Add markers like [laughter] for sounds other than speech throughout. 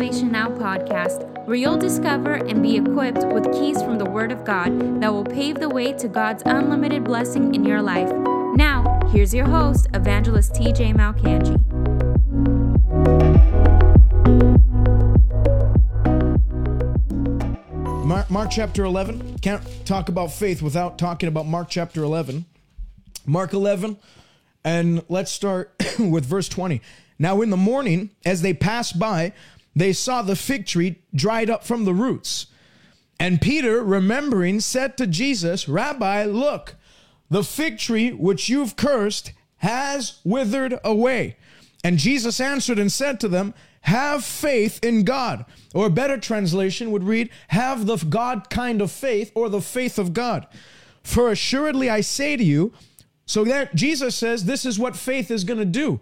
Salvation Now podcast, where you'll discover and be equipped with keys from the Word of God that will pave the way to God's unlimited blessing in your life. Now, here's your host, Evangelist TJ Malcanji. Mark, Mark chapter 11. Can't talk about faith without talking about Mark chapter 11. Mark 11, and let's start [coughs] with verse 20. Now, in the morning, as they passed by, they saw the fig tree dried up from the roots. And Peter, remembering, said to Jesus, Rabbi, look, the fig tree which you've cursed has withered away. And Jesus answered and said to them, Have faith in God. Or a better translation would read, Have the God kind of faith, or the faith of God. For assuredly I say to you, so there Jesus says this is what faith is going to do.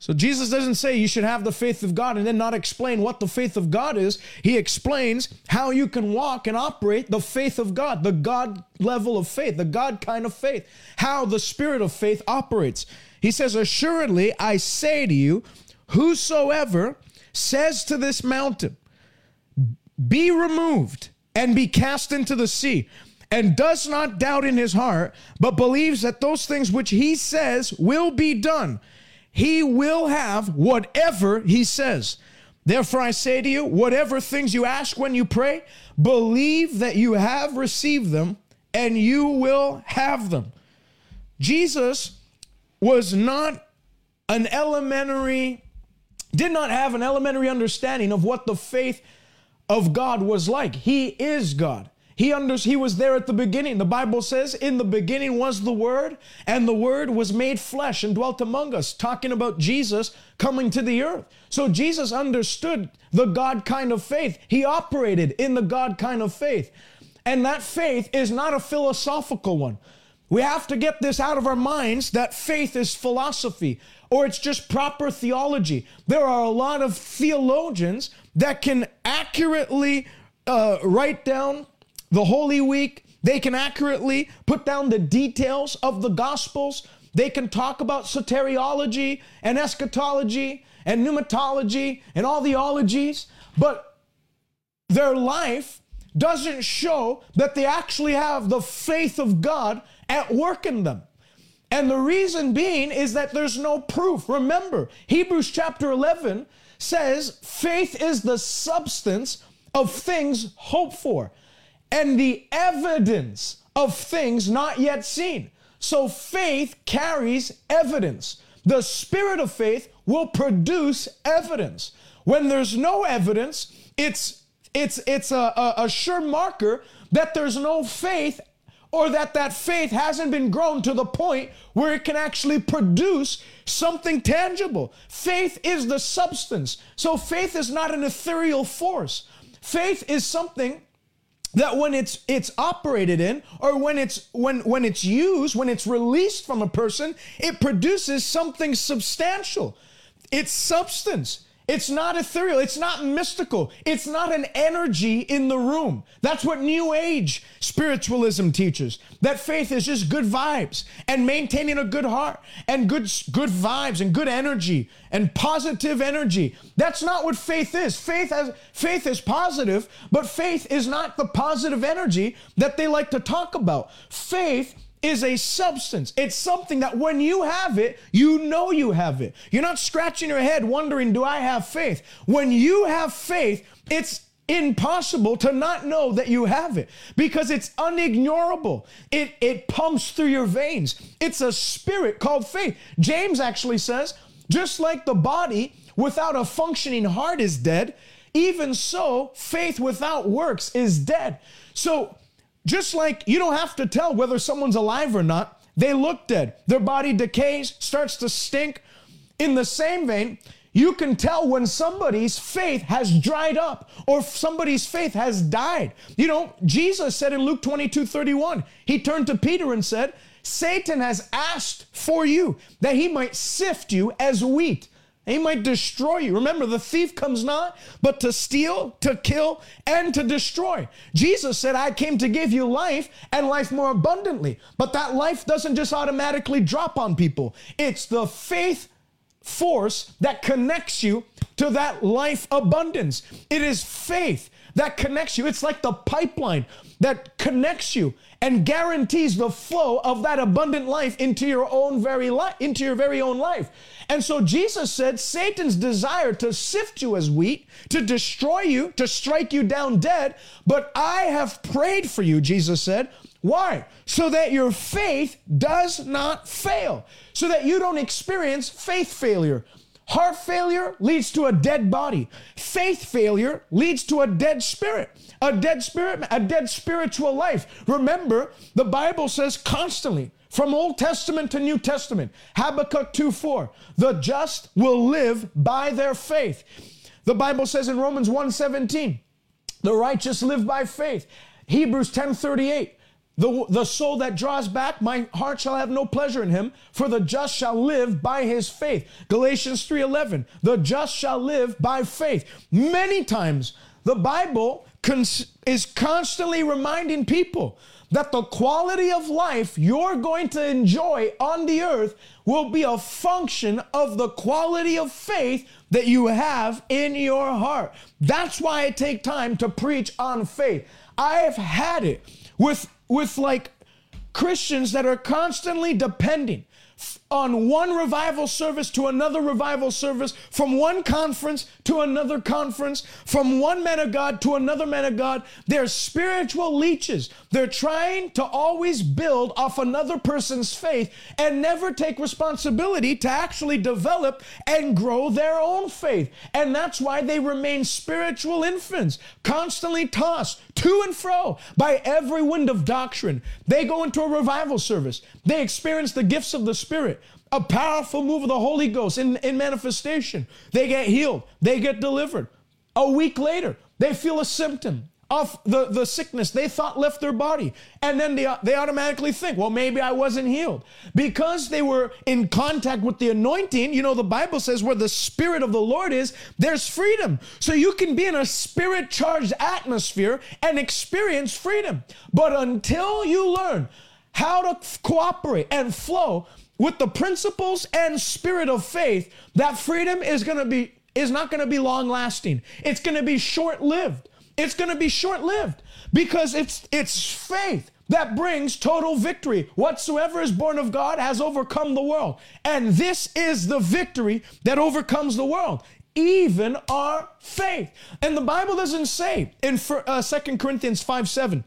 So Jesus doesn't say you should have the faith of God and then not explain what the faith of God is. He explains how you can walk and operate the faith of God, the God level of faith, the God kind of faith, how the spirit of faith operates. He says, Assuredly, I say to you, whosoever says to this mountain, Be removed and be cast into the sea, and does not doubt in his heart, but believes that those things which he says will be done he will have whatever he says. Therefore, I say to you, whatever things you ask when you pray, believe that you have received them and you will have them. Jesus was not an elementary, did not have an elementary understanding of what the faith of God was like. He is God. He under, he was there at the beginning. The Bible says, "In the beginning was the Word, and the Word was made flesh and dwelt among us," talking about Jesus coming to the earth. So Jesus understood the God kind of faith. He operated in the God kind of faith. And that faith is not a philosophical one. We have to get this out of our minds that faith is philosophy or it's just proper theology. There are a lot of theologians that can accurately uh, write down the Holy Week. They can accurately put down the details of the Gospels. They can talk about soteriology and eschatology and pneumatology and all the ologies, but their life doesn't show that they actually have the faith of God at work in them. And the reason being is that there's no proof. Remember, Hebrews chapter 11 says faith is the substance of things hoped for and the evidence of things not yet seen. So faith carries evidence. The spirit of faith will produce evidence. When there's no evidence, it's it's it's a, a, a sure marker that there's no faith or that that faith hasn't been grown to the point where it can actually produce something tangible. Faith is the substance. So faith is not an ethereal force. Faith is something that when it's it's operated in or when it's when when it's used when it's released from a person it produces something substantial. It's substance it's not ethereal. It's not mystical. It's not an energy in the room. That's what New Age spiritualism teaches. That faith is just good vibes and maintaining a good heart and good, good vibes and good energy and positive energy. That's not what faith is. Faith has faith is positive, but faith is not the positive energy that they like to talk about. Faith is a substance. It's something that when you have it, you know you have it. You're not scratching your head wondering, do I have faith? When you have faith, it's impossible to not know that you have it because it's unignorable. It, it pumps through your veins. It's a spirit called faith. James actually says, just like the body without a functioning heart is dead, even so, faith without works is dead. So just like you don't have to tell whether someone's alive or not, they look dead. Their body decays, starts to stink. In the same vein, you can tell when somebody's faith has dried up or somebody's faith has died. You know, Jesus said in Luke 22 31, he turned to Peter and said, Satan has asked for you that he might sift you as wheat. He might destroy you. Remember, the thief comes not but to steal, to kill, and to destroy. Jesus said, I came to give you life and life more abundantly. But that life doesn't just automatically drop on people, it's the faith force that connects you to that life abundance. It is faith that connects you. It's like the pipeline that connects you and guarantees the flow of that abundant life into your own very life, into your very own life. And so Jesus said, Satan's desire to sift you as wheat, to destroy you, to strike you down dead, but I have prayed for you, Jesus said. Why? So that your faith does not fail, so that you don't experience faith failure. Heart failure leads to a dead body. Faith failure leads to a dead spirit. A dead spirit, a dead spiritual life. Remember, the Bible says constantly, from Old Testament to New Testament, Habakkuk 2 4, the just will live by their faith. The Bible says in Romans 1 17, the righteous live by faith. Hebrews 10 38, the, the soul that draws back, my heart shall have no pleasure in him, for the just shall live by his faith. Galatians 3:11, the just shall live by faith. Many times the Bible cons- is constantly reminding people that the quality of life you're going to enjoy on the earth will be a function of the quality of faith that you have in your heart. That's why I take time to preach on faith. I have had it with with like Christians that are constantly depending on one revival service to another revival service, from one conference to another conference, from one man of God to another man of God. They're spiritual leeches. They're trying to always build off another person's faith and never take responsibility to actually develop and grow their own faith. And that's why they remain spiritual infants, constantly tossed to and fro by every wind of doctrine. They go into a revival service, they experience the gifts of the Spirit a powerful move of the Holy Ghost in, in manifestation. They get healed, they get delivered. A week later, they feel a symptom of the, the sickness they thought left their body. And then they, they automatically think, well, maybe I wasn't healed. Because they were in contact with the anointing, you know, the Bible says where the Spirit of the Lord is, there's freedom. So you can be in a spirit charged atmosphere and experience freedom. But until you learn how to cooperate and flow with the principles and spirit of faith, that freedom is going to be is not going to be long lasting. It's going to be short lived. It's going to be short lived because it's it's faith that brings total victory. Whatsoever is born of God has overcome the world. And this is the victory that overcomes the world, even our faith. And the Bible doesn't say in uh, 2 Corinthians 5 7,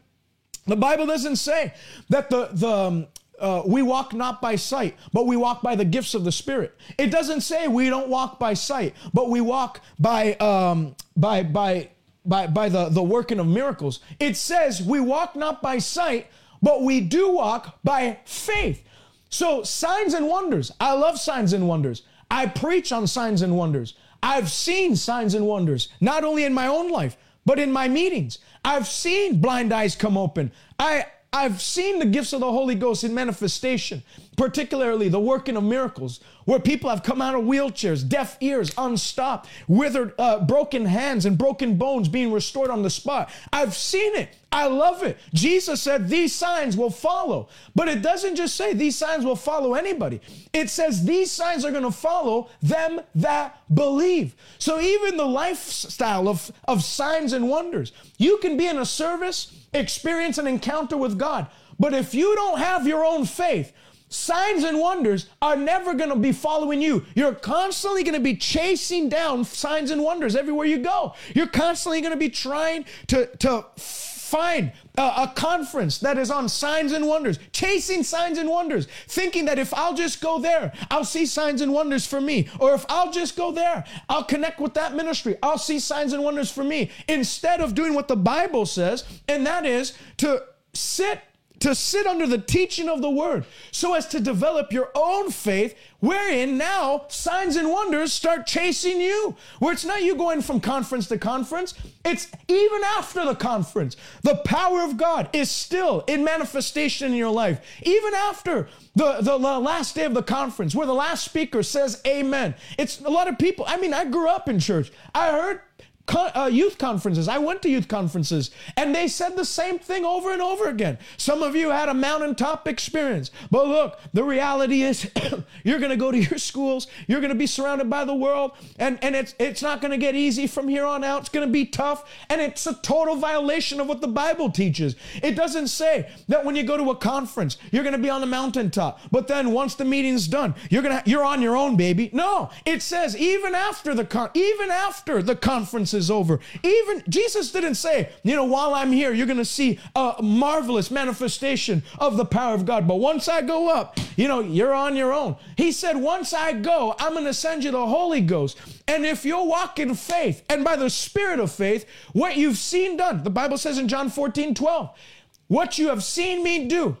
the Bible doesn't say that the, the, um, uh, we walk not by sight, but we walk by the gifts of the Spirit. It doesn't say we don't walk by sight, but we walk by um, by by by by the the working of miracles. It says we walk not by sight, but we do walk by faith. So signs and wonders. I love signs and wonders. I preach on signs and wonders. I've seen signs and wonders, not only in my own life, but in my meetings. I've seen blind eyes come open. I I've seen the gifts of the Holy Ghost in manifestation, particularly the working of miracles, where people have come out of wheelchairs, deaf ears unstopped, withered, uh, broken hands, and broken bones being restored on the spot. I've seen it. I love it. Jesus said these signs will follow, but it doesn't just say these signs will follow anybody. It says these signs are going to follow them that believe. So even the lifestyle of, of signs and wonders, you can be in a service experience an encounter with God. But if you don't have your own faith, signs and wonders are never going to be following you. You're constantly going to be chasing down signs and wonders everywhere you go. You're constantly going to be trying to, to find a, a, conference that is on signs and wonders, chasing signs and wonders, thinking that if I'll just go there, I'll see signs and wonders for me. Or if I'll just go there, I'll connect with that ministry, I'll see signs and wonders for me. Instead of doing what the Bible says, and that is to sit to sit under the teaching of the word so as to develop your own faith wherein now signs and wonders start chasing you. Where it's not you going from conference to conference it's even after the conference. The power of god is still in manifestation in your life. Even after the, the, the last day of the conference where the last speaker says amen. It's a lot of people i mean i grew up in church. I heard uh, youth conferences. I went to youth conferences and they said the same thing over and over again. Some of you had a mountaintop experience. But look, the reality is [coughs] you're going to go to your schools, you're going to be surrounded by the world, and, and it's, it's not going to get easy from here on out. It's going to be tough, and it's a total violation of what the Bible teaches. It doesn't say that when you go to a conference, you're going to be on the mountaintop, but then once the meeting's done, you're going to you're on your own, baby. No, it says even after the con- even after the conference is over. Even Jesus didn't say, you know, while I'm here, you're going to see a marvelous manifestation of the power of God. But once I go up, you know, you're on your own. He said, once I go, I'm going to send you the Holy Ghost. And if you'll walk in faith and by the Spirit of faith, what you've seen done, the Bible says in John 14, 12, what you have seen me do,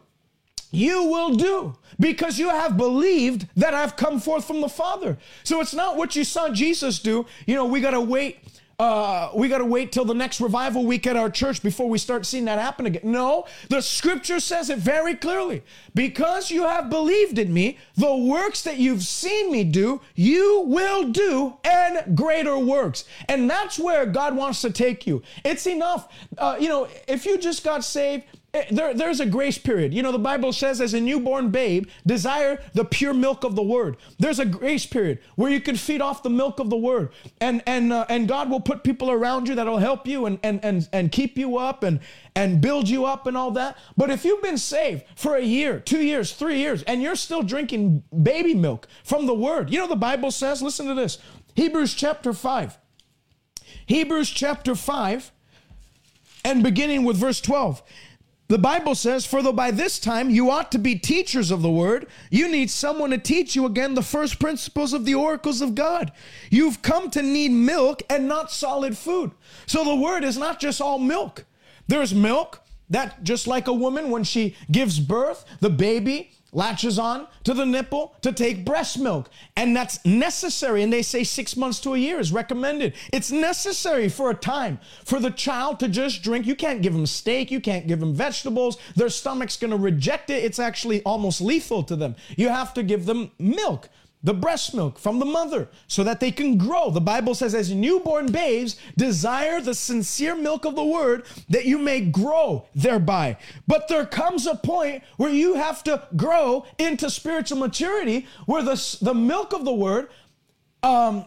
you will do because you have believed that I've come forth from the Father. So it's not what you saw Jesus do. You know, we got to wait uh, we got to wait till the next revival week at our church before we start seeing that happen again. No, the scripture says it very clearly. Because you have believed in me, the works that you've seen me do, you will do, and greater works. And that's where God wants to take you. It's enough. Uh, you know, if you just got saved, there, there's a grace period. You know, the Bible says, as a newborn babe, desire the pure milk of the word. There's a grace period where you can feed off the milk of the word, and and uh, and God will put people around you that'll help you and and and and keep you up and and build you up and all that. But if you've been saved for a year, two years, three years, and you're still drinking baby milk from the word, you know the Bible says. Listen to this, Hebrews chapter five. Hebrews chapter five, and beginning with verse twelve. The Bible says, For though by this time you ought to be teachers of the word, you need someone to teach you again the first principles of the oracles of God. You've come to need milk and not solid food. So the word is not just all milk. There's milk that, just like a woman, when she gives birth, the baby latches on to the nipple to take breast milk. And that's necessary. And they say six months to a year is recommended. It's necessary for a time for the child to just drink. You can't give them steak, you can't give them vegetables. Their stomach's going to reject it. It's actually almost lethal to them. You have to give them milk the breast milk from the mother so that they can grow. The Bible says, as newborn babes, desire the sincere milk of the word that you may grow thereby. But there comes a point where you have to grow into spiritual maturity where the, the milk of the word um,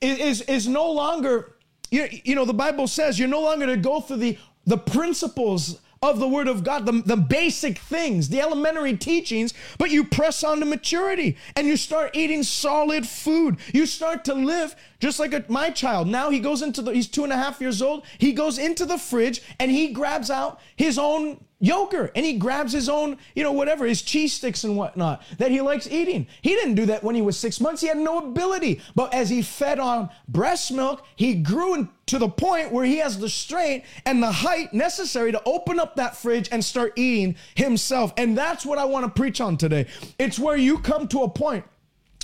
is, is no longer, you, you know, the Bible says you're no longer to go through the, the principles of the Word of God, the, the basic things, the elementary teachings, but you press on to maturity and you start eating solid food. You start to live just like a, my child. Now he goes into the, he's two and a half years old. He goes into the fridge and he grabs out his own yogurt and he grabs his own, you know, whatever, his cheese sticks and whatnot that he likes eating. He didn't do that when he was six months. He had no ability. But as he fed on breast milk, he grew to the point where he has the strength and the height necessary to open up that fridge and start eating himself. And that's what I want to preach on today. It's where you come to a point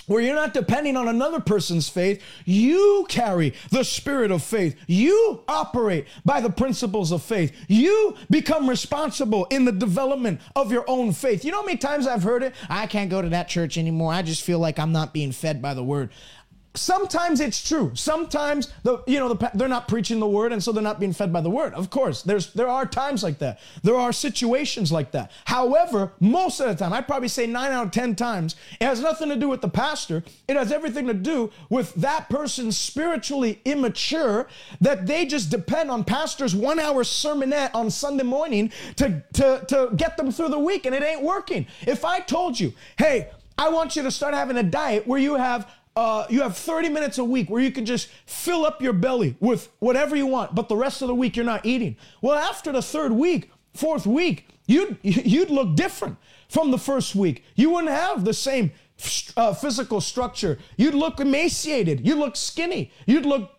where you're not depending on another person's faith. You carry the spirit of faith. You operate by the principles of faith. You become responsible in the development of your own faith. You know how many times I've heard it? I can't go to that church anymore. I just feel like I'm not being fed by the word sometimes it's true. Sometimes the you know the, they're not preaching the word, and so they're not being fed by the word. Of course, there's there are times like that. There are situations like that. However, most of the time, I'd probably say nine out of ten times, it has nothing to do with the pastor. It has everything to do with that person spiritually immature that they just depend on pastor's one hour sermonette on Sunday morning to to to get them through the week, and it ain't working. If I told you, hey. I want you to start having a diet where you have uh, you have 30 minutes a week where you can just fill up your belly with whatever you want, but the rest of the week you're not eating. Well, after the third week, fourth week, you'd, [laughs] you'd look different from the first week. You wouldn't have the same uh, physical structure. You'd look emaciated. You'd look skinny. You'd look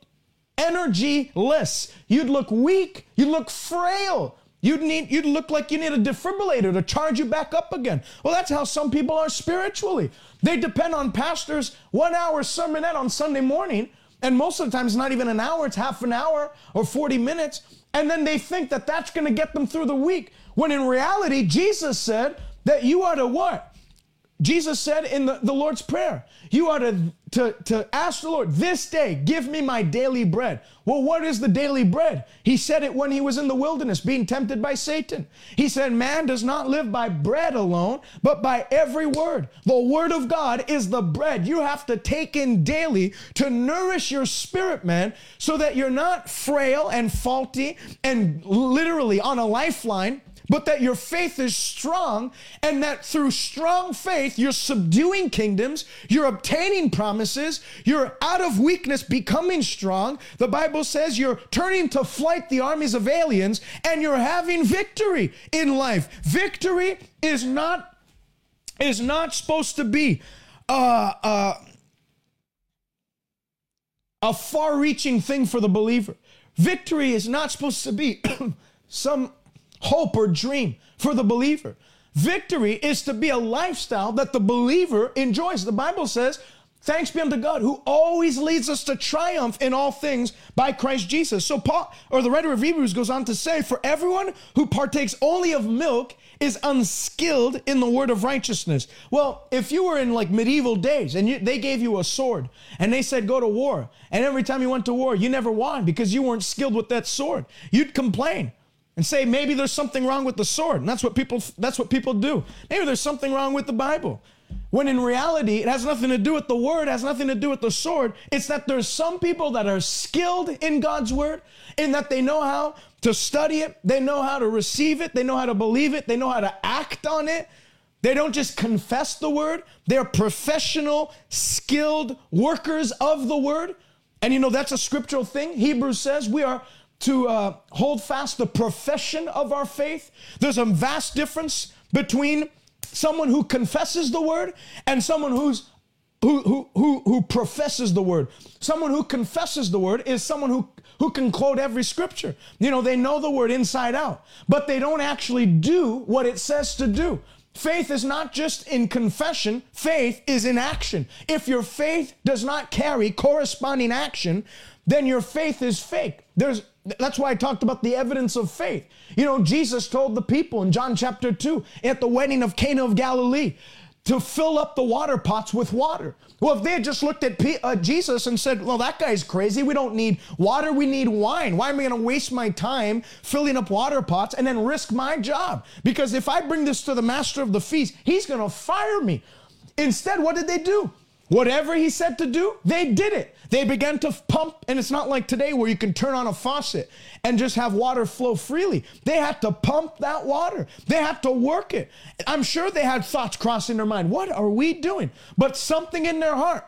energyless. You'd look weak. You'd look frail. You'd need you'd look like you need a defibrillator to charge you back up again. Well, that's how some people are spiritually. They depend on pastors one hour sermonette on Sunday morning, and most of the time it's not even an hour, it's half an hour or 40 minutes, and then they think that that's going to get them through the week. When in reality, Jesus said that you are to what? Jesus said in the, the Lord's Prayer, you are to to, to ask the Lord, this day, give me my daily bread. Well, what is the daily bread? He said it when he was in the wilderness being tempted by Satan. He said, Man does not live by bread alone, but by every word. The word of God is the bread you have to take in daily to nourish your spirit, man, so that you're not frail and faulty and literally on a lifeline but that your faith is strong and that through strong faith you're subduing kingdoms, you're obtaining promises, you're out of weakness becoming strong. The Bible says you're turning to flight the armies of aliens and you're having victory in life. Victory is not is not supposed to be uh, uh, a far-reaching thing for the believer. Victory is not supposed to be [clears throat] some hope or dream for the believer. Victory is to be a lifestyle that the believer enjoys. The Bible says, Thanks be unto God who always leads us to triumph in all things by Christ Jesus. So Paul or the writer of Hebrews goes on to say, for everyone who partakes only of milk is unskilled in the word of righteousness. Well, if you were in like medieval days and you, they gave you a sword and they said go to war, and every time you went to war, you never won because you weren't skilled with that sword, you'd complain and say maybe there's something wrong with the sword. And that's what people that's what people do. Maybe there's something wrong with the Bible. When in reality, it has nothing to do with the word, has nothing to do with the sword. It's that there's some people that are skilled in God's word, in that they know how to study it, they know how to receive it, they know how to believe it, they know how to act on it. They don't just confess the word, they're professional, skilled workers of the word. And you know, that's a scriptural thing. Hebrews says we are to uh, hold fast the profession of our faith. There's a vast difference between someone who confesses the word and someone who's who, who, who, who professes the word. Someone who confesses the word is someone who, who can quote every scripture. You know, they know the word inside out, but they don't actually do what it says to do. Faith is not just in confession, faith is in action. If your faith does not carry corresponding action, then your faith is fake. There's that's why I talked about the evidence of faith. You know, Jesus told the people in John chapter 2 at the wedding of Cana of Galilee to fill up the water pots with water. Well, if they had just looked at P- uh, Jesus and said, Well, that guy's crazy. We don't need water, we need wine. Why am I going to waste my time filling up water pots and then risk my job? Because if I bring this to the master of the feast, he's going to fire me. Instead, what did they do? Whatever he said to do, they did it. They began to pump, and it's not like today where you can turn on a faucet and just have water flow freely. They had to pump that water, they had to work it. I'm sure they had thoughts crossing their mind what are we doing? But something in their heart,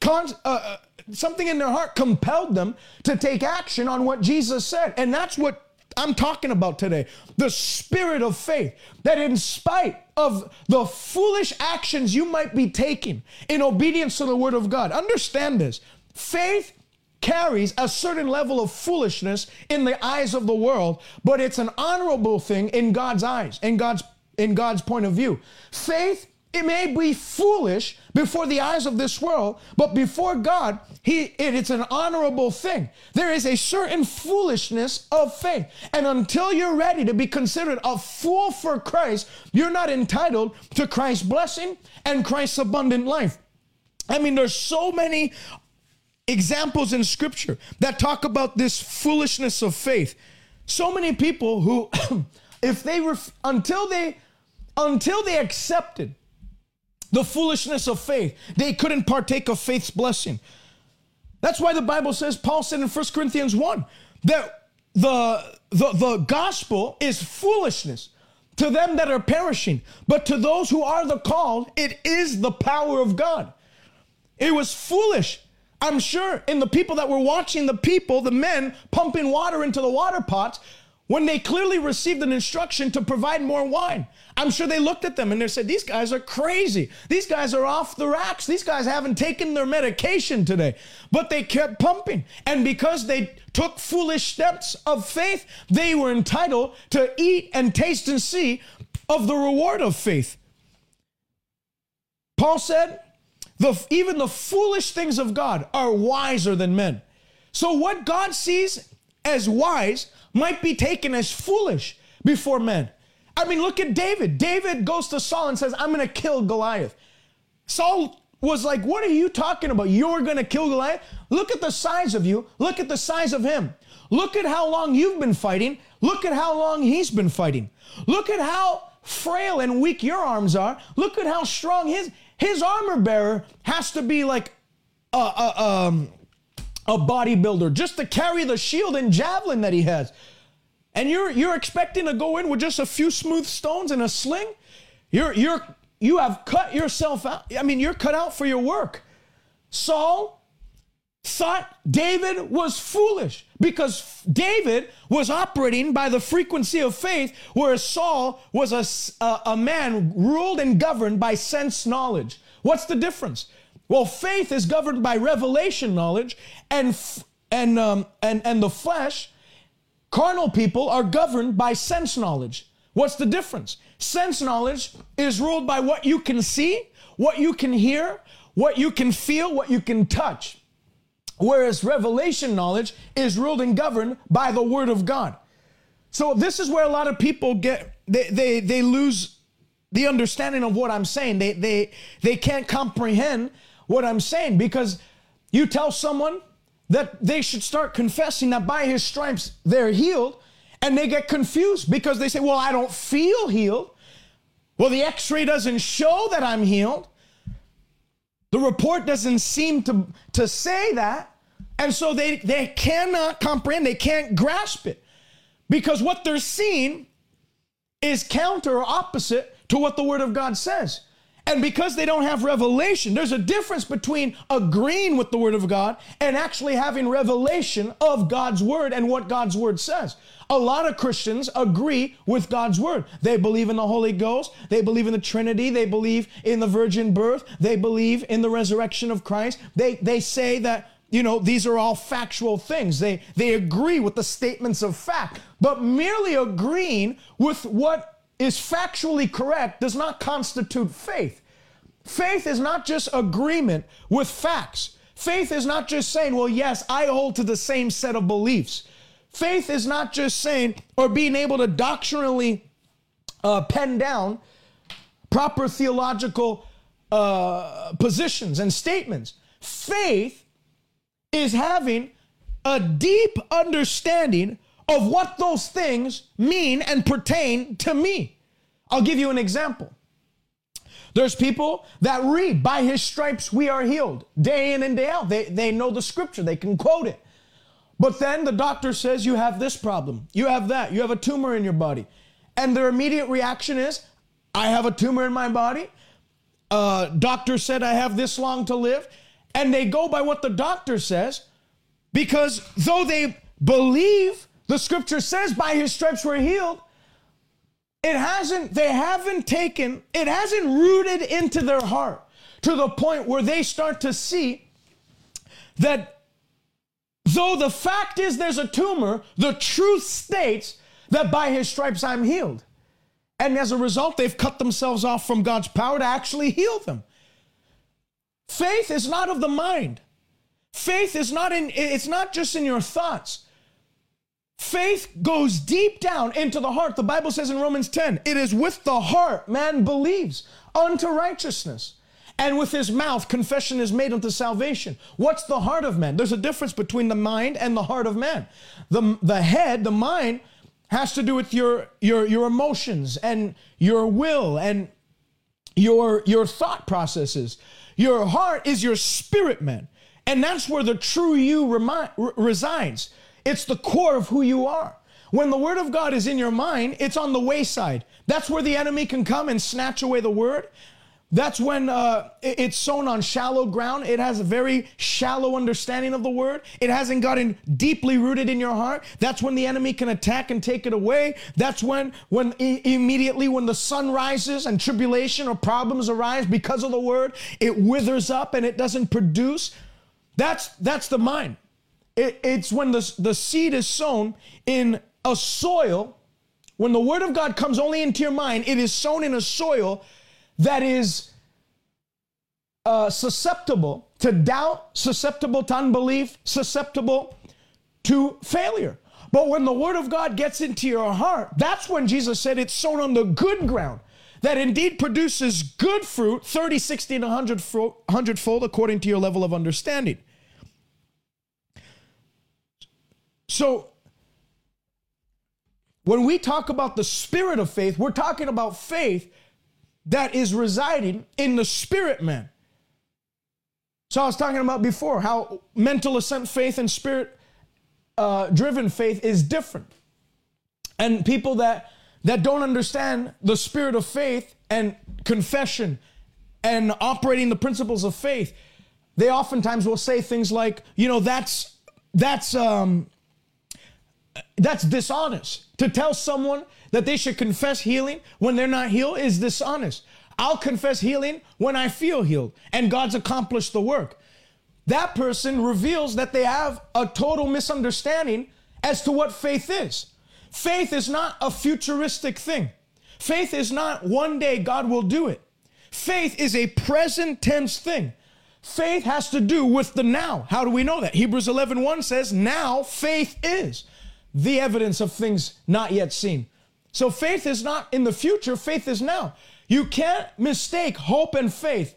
con- uh, uh, something in their heart compelled them to take action on what Jesus said. And that's what I'm talking about today. The spirit of faith that, in spite of the foolish actions you might be taking in obedience to the word of God, understand this faith carries a certain level of foolishness in the eyes of the world, but it's an honorable thing in God's eyes, in God's in God's point of view. Faith it may be foolish before the eyes of this world, but before God, he, it, it's an honorable thing. There is a certain foolishness of faith. And until you're ready to be considered a fool for Christ, you're not entitled to Christ's blessing and Christ's abundant life. I mean, there's so many examples in scripture that talk about this foolishness of faith. So many people who, [coughs] if they were, until they, until they accepted the foolishness of faith. They couldn't partake of faith's blessing. That's why the Bible says, Paul said in 1 Corinthians 1, that the, the, the gospel is foolishness to them that are perishing, but to those who are the called, it is the power of God. It was foolish. I'm sure in the people that were watching the people, the men pumping water into the water pots, when they clearly received an instruction to provide more wine. I'm sure they looked at them and they said, These guys are crazy. These guys are off the racks. These guys haven't taken their medication today. But they kept pumping. And because they took foolish steps of faith, they were entitled to eat and taste and see of the reward of faith. Paul said, the, even the foolish things of God are wiser than men. So, what God sees as wise might be taken as foolish before men. I mean, look at David. David goes to Saul and says, I'm going to kill Goliath. Saul was like, What are you talking about? You're going to kill Goliath? Look at the size of you. Look at the size of him. Look at how long you've been fighting. Look at how long he's been fighting. Look at how frail and weak your arms are. Look at how strong his his armor bearer has to be like a, a, um, a bodybuilder just to carry the shield and javelin that he has. And you're you're expecting to go in with just a few smooth stones and a sling? You're you're you have cut yourself out. I mean, you're cut out for your work. Saul thought David was foolish because David was operating by the frequency of faith, whereas Saul was a, a, a, man ruled and governed by sense knowledge. What's the difference? Well, faith is governed by revelation knowledge, and and um, and and the flesh, carnal people are governed by sense knowledge. What's the difference? Sense knowledge is ruled by what you can see, what you can hear, what you can feel, what you can touch. Whereas revelation knowledge is ruled and governed by the word of God. So this is where a lot of people get they they they lose the understanding of what I'm saying. They they they can't comprehend what I'm saying because you tell someone that they should start confessing that by his stripes they're healed and they get confused because they say, "Well, I don't feel healed." Well, the x-ray doesn't show that I'm healed. The report doesn't seem to, to say that. And so they, they cannot comprehend, they can't grasp it. Because what they're seeing is counter or opposite to what the Word of God says. And because they don't have revelation, there's a difference between agreeing with the Word of God and actually having revelation of God's Word and what God's Word says. A lot of Christians agree with God's Word. They believe in the Holy Ghost, they believe in the Trinity, they believe in the virgin birth, they believe in the resurrection of Christ. They, they say that you know these are all factual things they they agree with the statements of fact but merely agreeing with what is factually correct does not constitute faith. Faith is not just agreement with facts. Faith is not just saying, well, yes, I hold to the same set of beliefs. Faith is not just saying or being able to doctrinally uh, pen down proper theological uh, positions and statements. Faith is having a deep understanding of what those things mean and pertain to me. I'll give you an example. There's people that read, by his stripes we are healed, day in and day out. They, they know the scripture, they can quote it. But then the doctor says, You have this problem, you have that, you have a tumor in your body. And their immediate reaction is, I have a tumor in my body. Uh, doctor said I have this long to live. And they go by what the doctor says because though they believe the scripture says, by his stripes we're healed. It hasn't, they haven't taken, it hasn't rooted into their heart to the point where they start to see that though the fact is there's a tumor, the truth states that by his stripes I'm healed. And as a result, they've cut themselves off from God's power to actually heal them. Faith is not of the mind. Faith is not in, it's not just in your thoughts. Faith goes deep down into the heart. The Bible says in Romans 10, it is with the heart man believes unto righteousness. And with his mouth, confession is made unto salvation. What's the heart of man? There's a difference between the mind and the heart of man. The, the head, the mind, has to do with your, your, your emotions and your will and your, your thought processes. Your heart is your spirit, man. And that's where the true you remi- resides. It's the core of who you are. When the word of God is in your mind, it's on the wayside. That's where the enemy can come and snatch away the word. That's when uh, it's sown on shallow ground. It has a very shallow understanding of the word. It hasn't gotten deeply rooted in your heart. That's when the enemy can attack and take it away. That's when, when immediately when the sun rises and tribulation or problems arise because of the word, it withers up and it doesn't produce. That's that's the mind. It, it's when the, the seed is sown in a soil, when the word of God comes only into your mind, it is sown in a soil that is uh, susceptible to doubt, susceptible to unbelief, susceptible to failure. But when the word of God gets into your heart, that's when Jesus said it's sown on the good ground. that indeed produces good fruit, 30, 60, and 100 fold according to your level of understanding. So, when we talk about the spirit of faith, we're talking about faith that is residing in the spirit man. So I was talking about before how mental assent faith and spirit uh, driven faith is different. And people that that don't understand the spirit of faith and confession and operating the principles of faith, they oftentimes will say things like, you know, that's that's um that's dishonest. To tell someone that they should confess healing when they're not healed is dishonest. I'll confess healing when I feel healed and God's accomplished the work. That person reveals that they have a total misunderstanding as to what faith is. Faith is not a futuristic thing. Faith is not one day God will do it. Faith is a present tense thing. Faith has to do with the now. How do we know that? Hebrews 11 1 says, Now faith is the evidence of things not yet seen. So faith is not in the future, faith is now. You can't mistake hope and faith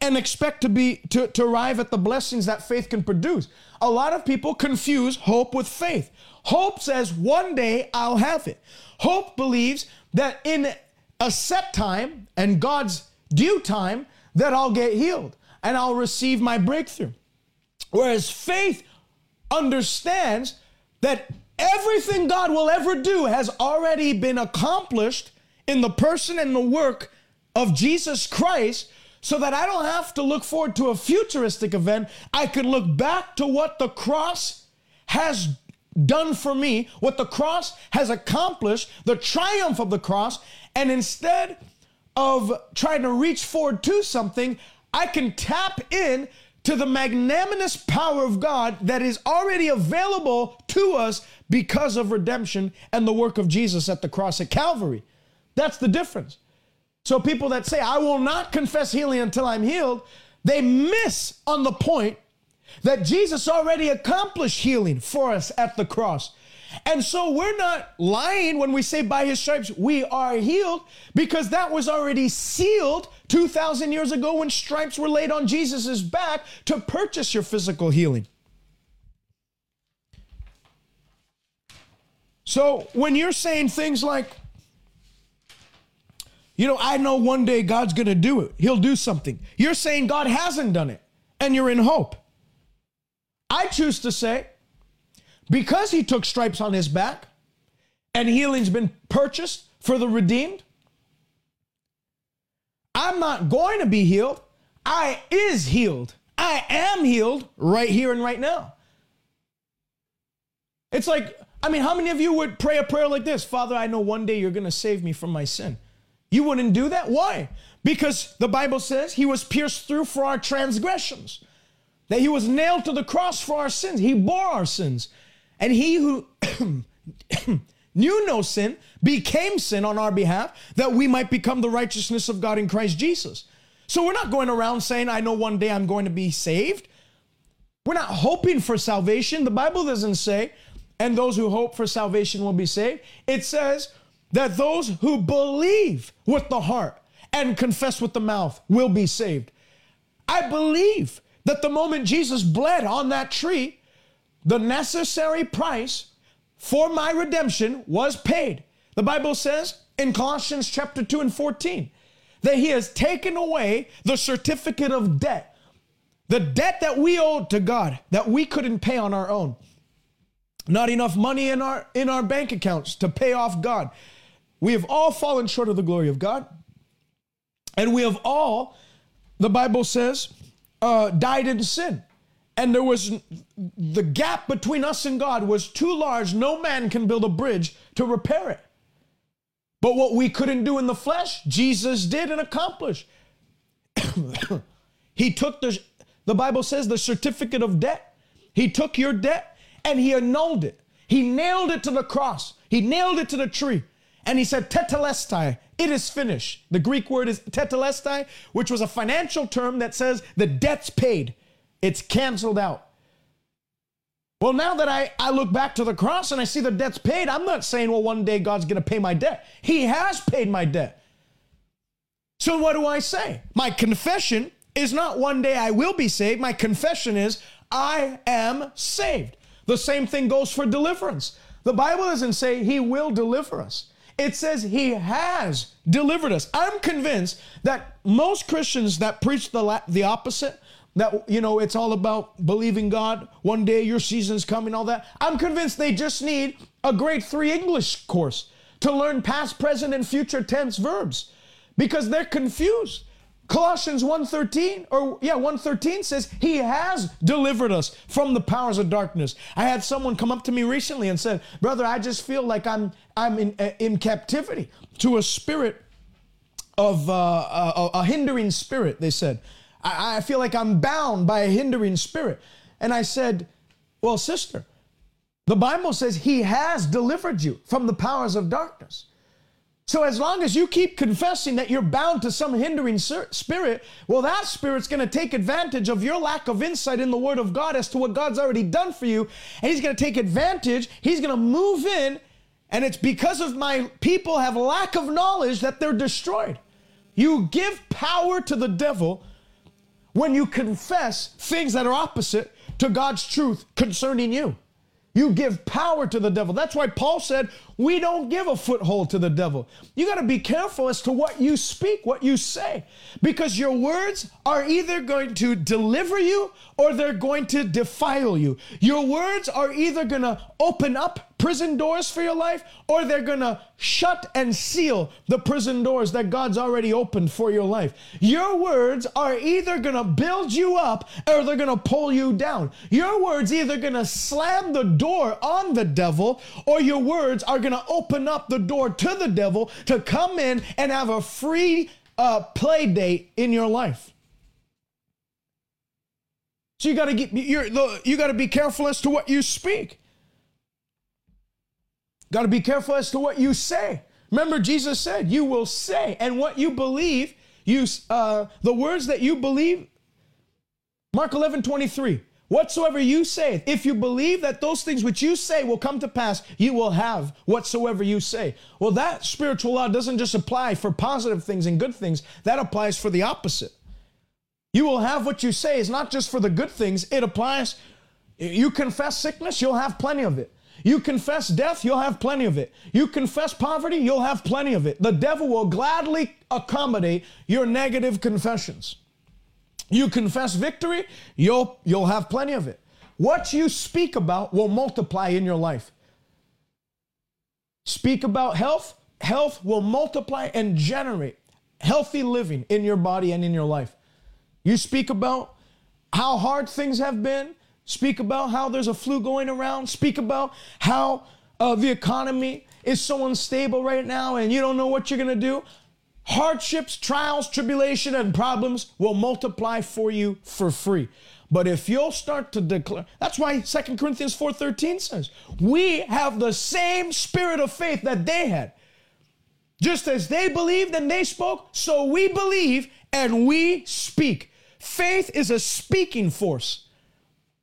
and expect to be to, to arrive at the blessings that faith can produce. A lot of people confuse hope with faith. Hope says one day I'll have it. Hope believes that in a set time and God's due time that I'll get healed and I'll receive my breakthrough. Whereas faith understands that everything God will ever do has already been accomplished in the person and the work of Jesus Christ so that I don't have to look forward to a futuristic event. I can look back to what the cross has done for me, what the cross has accomplished, the triumph of the cross, and instead of trying to reach forward to something, I can tap in to the magnanimous power of God that is already available to us because of redemption and the work of Jesus at the cross at Calvary. That's the difference. So people that say, I will not confess healing until I'm healed, they miss on the point that Jesus already accomplished healing for us at the cross. And so we're not lying when we say by his stripes we are healed because that was already sealed 2,000 years ago when stripes were laid on Jesus' back to purchase your physical healing. So when you're saying things like, you know, I know one day God's going to do it. He'll do something. You're saying God hasn't done it and you're in hope. I choose to say, because he took stripes on his back and healing's been purchased for the redeemed, I'm not going to be healed. I is healed. I am healed right here and right now. It's like, I mean, how many of you would pray a prayer like this? Father, I know one day you're going to save me from my sin. You wouldn't do that? Why? Because the Bible says he was pierced through for our transgressions, that he was nailed to the cross for our sins. He bore our sins. And he who [coughs] knew no sin became sin on our behalf that we might become the righteousness of God in Christ Jesus. So we're not going around saying, I know one day I'm going to be saved. We're not hoping for salvation. The Bible doesn't say, and those who hope for salvation will be saved. It says, that those who believe with the heart and confess with the mouth will be saved. I believe that the moment Jesus bled on that tree, the necessary price for my redemption was paid. The Bible says in Colossians chapter 2 and 14 that he has taken away the certificate of debt, the debt that we owed to God that we couldn't pay on our own. Not enough money in our in our bank accounts to pay off God. We have all fallen short of the glory of God. And we have all, the Bible says, uh, died in sin. And there was the gap between us and God was too large. No man can build a bridge to repair it. But what we couldn't do in the flesh, Jesus did and accomplished. [coughs] he took the, the Bible says, the certificate of debt. He took your debt and he annulled it. He nailed it to the cross. He nailed it to the tree. And he said, Tetelestai, it is finished. The Greek word is tetelestai, which was a financial term that says the debt's paid, it's canceled out. Well, now that I, I look back to the cross and I see the debt's paid, I'm not saying, well, one day God's going to pay my debt. He has paid my debt. So what do I say? My confession is not one day I will be saved. My confession is I am saved. The same thing goes for deliverance. The Bible doesn't say he will deliver us. It says he has delivered us. I'm convinced that most Christians that preach the, the opposite, that, you know, it's all about believing God, one day your season's coming, all that. I'm convinced they just need a grade three English course to learn past, present, and future tense verbs because they're confused. Colossians 1:13 or yeah 1:13 says he has delivered us from the powers of darkness. I had someone come up to me recently and said, "Brother, I just feel like I'm I'm in uh, in captivity to a spirit of uh, a, a, hindering spirit." They said, I, I feel like I'm bound by a hindering spirit." And I said, "Well, sister, the Bible says he has delivered you from the powers of darkness." So as long as you keep confessing that you're bound to some hindering spirit, well, that spirit's going to take advantage of your lack of insight in the Word of God as to what God's already done for you, and he's going to take advantage. He's going to move in, and it's because of my people have lack of knowledge that they're destroyed. You give power to the devil when you confess things that are opposite to God's truth concerning you. You give power to the devil. That's why Paul said, we don't give a foothold to the devil. You got to be careful as to what you speak, what you say, because your words are either going to deliver you or they're going to defile you. Your words are either going to open up prison doors for your life or they're to shut and seal the prison doors that God's already opened for your life. Your words are either to build you up or they're to pull you down. Your words either to slam the door on the devil or your words are to open up the door to the devil to come in and have a free uh, play date in your life. So you got to get you got to be careful as to what you speak. Got to be careful as to what you say. Remember, Jesus said, "You will say, and what you believe, you uh, the words that you believe." Mark 11, 23. Whatsoever you say, if you believe that those things which you say will come to pass, you will have whatsoever you say. Well, that spiritual law doesn't just apply for positive things and good things, that applies for the opposite. You will have what you say is not just for the good things, it applies. You confess sickness, you'll have plenty of it. You confess death, you'll have plenty of it. You confess poverty, you'll have plenty of it. The devil will gladly accommodate your negative confessions. You confess victory, you'll, you'll have plenty of it. What you speak about will multiply in your life. Speak about health, health will multiply and generate healthy living in your body and in your life. You speak about how hard things have been, speak about how there's a flu going around, speak about how uh, the economy is so unstable right now and you don't know what you're going to do hardships, trials, tribulation, and problems will multiply for you for free. But if you'll start to declare, that's why Second Corinthians 4:13 says, "We have the same spirit of faith that they had. Just as they believed and they spoke, so we believe and we speak." Faith is a speaking force.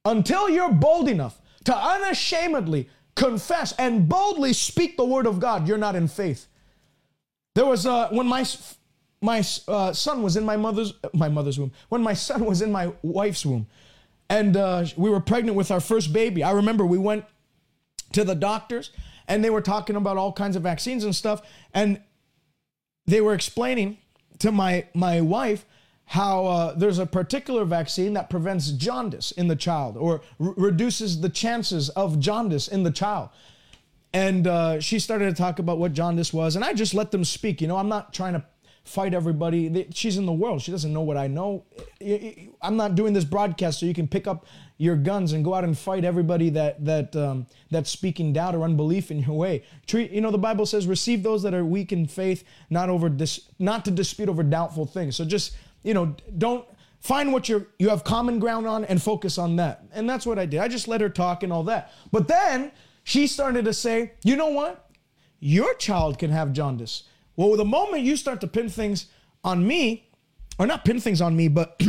Until you're bold enough to unashamedly confess and boldly speak the word of God, you're not in faith. There was uh, when my my uh, son was in my mother's my mother's womb. When my [laughs] son was in my wife's womb, and uh, we were pregnant with our first baby. I remember we went to the doctors, and they were talking about all kinds of vaccines and stuff, and they were explaining to my my wife how uh, there's a particular vaccine that prevents jaundice in the child or reduces the chances of jaundice in the child and uh, she started to talk about what jaundice was, and I just let them speak. You know, I'm not trying to fight everybody. She's in the world. She doesn't know what I know. I'm not doing this broadcast so you can pick up your guns and go out and fight everybody that that um, that's speaking doubt or unbelief in your way. Treat you know the Bible says receive those that are weak in faith, not over dis, not to dispute over doubtful things. So just you know don't find what you you have common ground on and focus on that. And that's what I did. I just let her talk and all that. But then she started to say, you know what? Your child can have jaundice. Well, the moment you start to pin things on me, or not pin things on me, but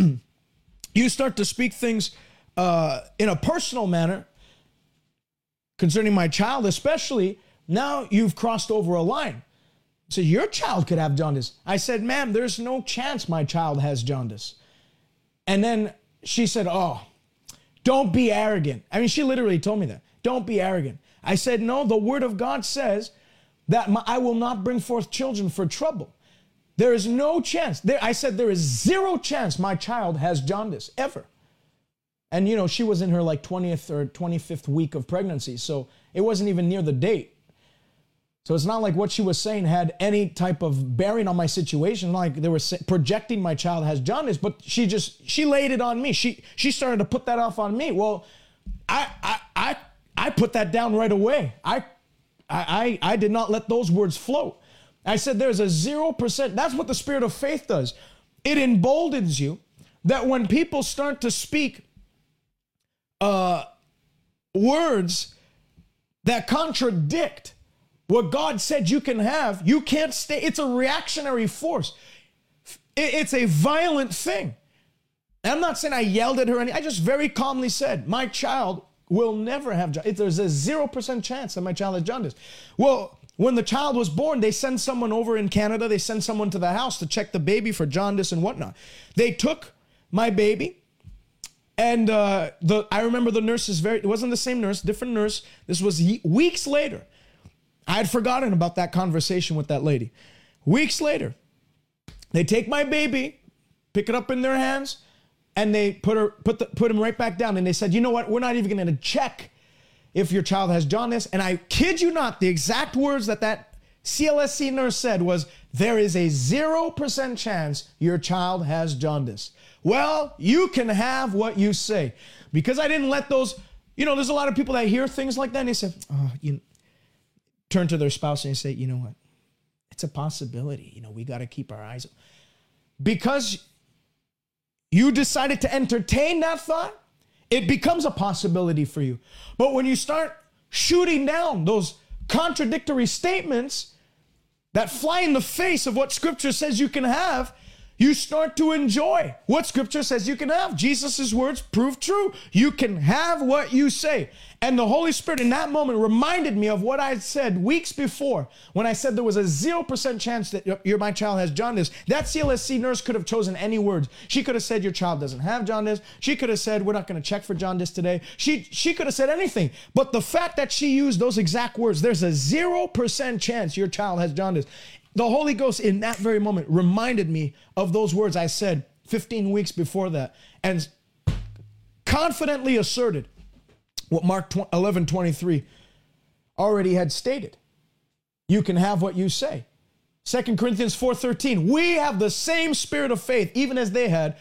[clears throat] you start to speak things uh, in a personal manner concerning my child, especially, now you've crossed over a line. So your child could have jaundice. I said, ma'am, there's no chance my child has jaundice. And then she said, oh, don't be arrogant. I mean, she literally told me that. Don't be arrogant. I said, no, the word of God says that my, I will not bring forth children for trouble. There is no chance. There, I said, there is zero chance my child has jaundice ever. And, you know, she was in her like 20th or 25th week of pregnancy. So it wasn't even near the date. So it's not like what she was saying had any type of bearing on my situation. Like they were projecting my child has jaundice, but she just she laid it on me. She she started to put that off on me. Well, I I I I put that down right away. I I I, did not let those words float. I said there's a zero percent. That's what the spirit of faith does. It emboldens you that when people start to speak uh, words that contradict what God said you can have, you can't stay. It's a reactionary force. It's a violent thing. I'm not saying I yelled at her. Any, I just very calmly said, my child will never have jaundice. There's a 0% chance that my child has jaundice. Well, when the child was born, they send someone over in Canada, they send someone to the house to check the baby for jaundice and whatnot. They took my baby, and uh, the I remember the nurse is very, it wasn't the same nurse, different nurse. This was weeks later. I had forgotten about that conversation with that lady. Weeks later, they take my baby, pick it up in their hands, and they put her put the, put him right back down. And they said, you know what? We're not even going to check if your child has jaundice. And I kid you not, the exact words that that CLSC nurse said was, there is a 0% chance your child has jaundice. Well, you can have what you say. Because I didn't let those, you know, there's a lot of people that hear things like that and they say, oh, you, turn to their spouse and say, you know what? It's a possibility. You know, we got to keep our eyes. Because you decided to entertain that thought, it becomes a possibility for you. But when you start shooting down those contradictory statements that fly in the face of what scripture says you can have, you start to enjoy what scripture says you can have. Jesus' words prove true. You can have what you say. And the Holy Spirit in that moment reminded me of what I said weeks before when I said there was a 0% chance that your, my child has jaundice. That CLSC nurse could have chosen any words. She could have said your child doesn't have jaundice. She could have said we're not going to check for jaundice today. She, she could have said anything. But the fact that she used those exact words, there's a 0% chance your child has jaundice. The Holy Ghost in that very moment reminded me of those words I said 15 weeks before that and confidently asserted what Mark 11 23 already had stated. You can have what you say. 2 Corinthians 4:13 We have the same spirit of faith even as they had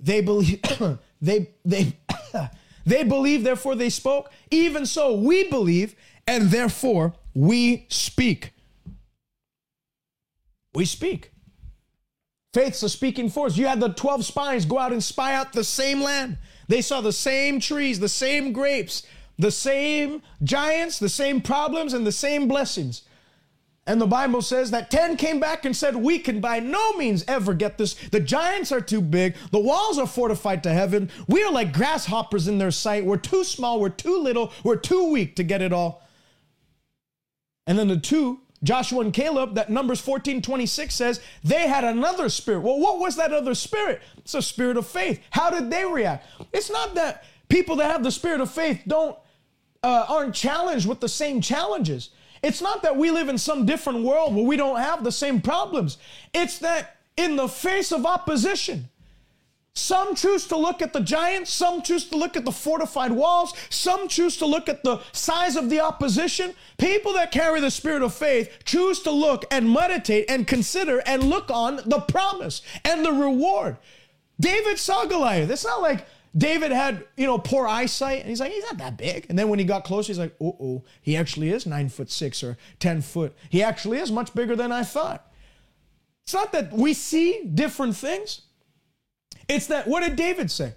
they believe [coughs] they they [coughs] they believe therefore they spoke even so we believe and therefore we speak we speak. Faith's a speaking force. You had the 12 spies go out and spy out the same land. They saw the same trees, the same grapes, the same giants, the same problems, and the same blessings. And the Bible says that 10 came back and said, We can by no means ever get this. The giants are too big. The walls are fortified to heaven. We are like grasshoppers in their sight. We're too small. We're too little. We're too weak to get it all. And then the two Joshua and Caleb, that Numbers 14 26 says they had another spirit. Well, what was that other spirit? It's a spirit of faith. How did they react? It's not that people that have the spirit of faith don't uh, aren't challenged with the same challenges. It's not that we live in some different world where we don't have the same problems. It's that in the face of opposition, some choose to look at the giants, some choose to look at the fortified walls, some choose to look at the size of the opposition. People that carry the spirit of faith choose to look and meditate and consider and look on the promise and the reward. David saw Goliath. It's not like David had, you know, poor eyesight, and he's like, he's not that big. And then when he got closer, he's like, oh, oh, he actually is nine foot six or 10 foot. He actually is much bigger than I thought. It's not that we see different things. It's that, what did David say?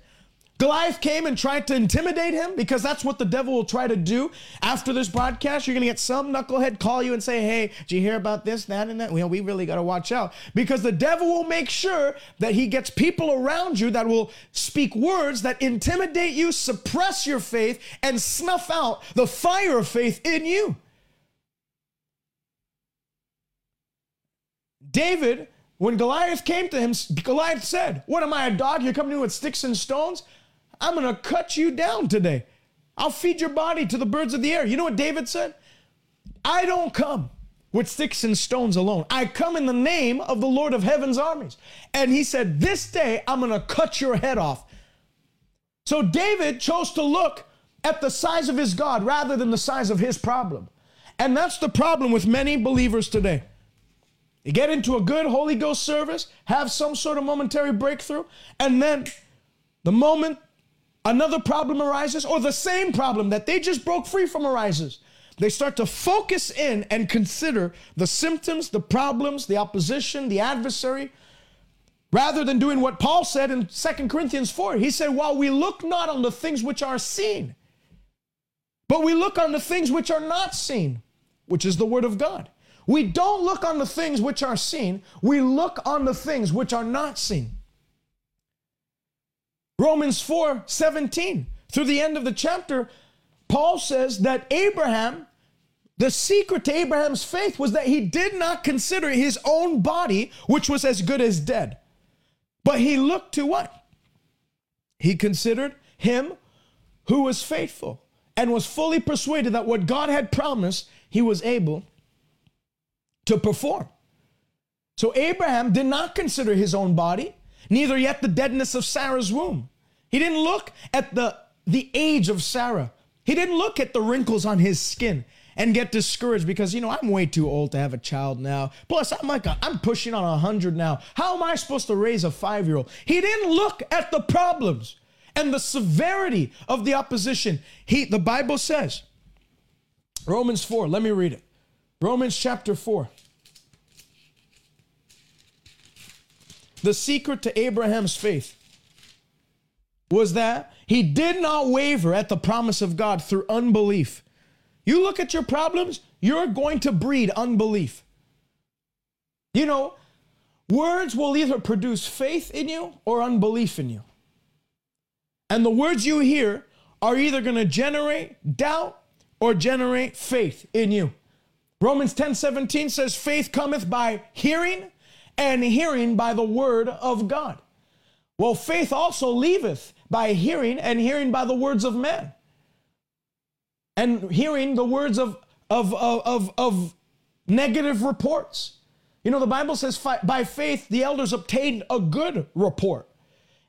Goliath came and tried to intimidate him because that's what the devil will try to do. After this broadcast, you're going to get some knucklehead call you and say, Hey, did you hear about this, that, and that? Well, we really got to watch out because the devil will make sure that he gets people around you that will speak words that intimidate you, suppress your faith, and snuff out the fire of faith in you. David, when Goliath came to him, Goliath said, What am I, a dog? You're coming to me with sticks and stones? I'm going to cut you down today. I'll feed your body to the birds of the air. You know what David said? I don't come with sticks and stones alone. I come in the name of the Lord of heaven's armies. And he said, This day I'm going to cut your head off. So David chose to look at the size of his God rather than the size of his problem. And that's the problem with many believers today. Get into a good Holy Ghost service, have some sort of momentary breakthrough, and then the moment another problem arises, or the same problem that they just broke free from arises, they start to focus in and consider the symptoms, the problems, the opposition, the adversary, rather than doing what Paul said in 2 Corinthians 4. He said, While we look not on the things which are seen, but we look on the things which are not seen, which is the Word of God. We don't look on the things which are seen, we look on the things which are not seen. Romans 4 17, through the end of the chapter, Paul says that Abraham the secret to Abraham's faith was that he did not consider his own body, which was as good as dead. But he looked to what? He considered him who was faithful and was fully persuaded that what God had promised, he was able to perform. So Abraham did not consider his own body, neither yet the deadness of Sarah's womb. He didn't look at the, the age of Sarah. He didn't look at the wrinkles on his skin and get discouraged because you know I'm way too old to have a child now. Plus, I'm like a, I'm pushing on hundred now. How am I supposed to raise a five year old? He didn't look at the problems and the severity of the opposition. He the Bible says, Romans four. Let me read it. Romans chapter four. The secret to Abraham's faith was that he did not waver at the promise of God through unbelief. You look at your problems, you're going to breed unbelief. You know, words will either produce faith in you or unbelief in you. And the words you hear are either going to generate doubt or generate faith in you. Romans 10 17 says, Faith cometh by hearing, and hearing by the word of God. Well, faith also leaveth by hearing, and hearing by the words of men and hearing the words of, of, of, of, of negative reports. You know, the Bible says, by faith, the elders obtained a good report.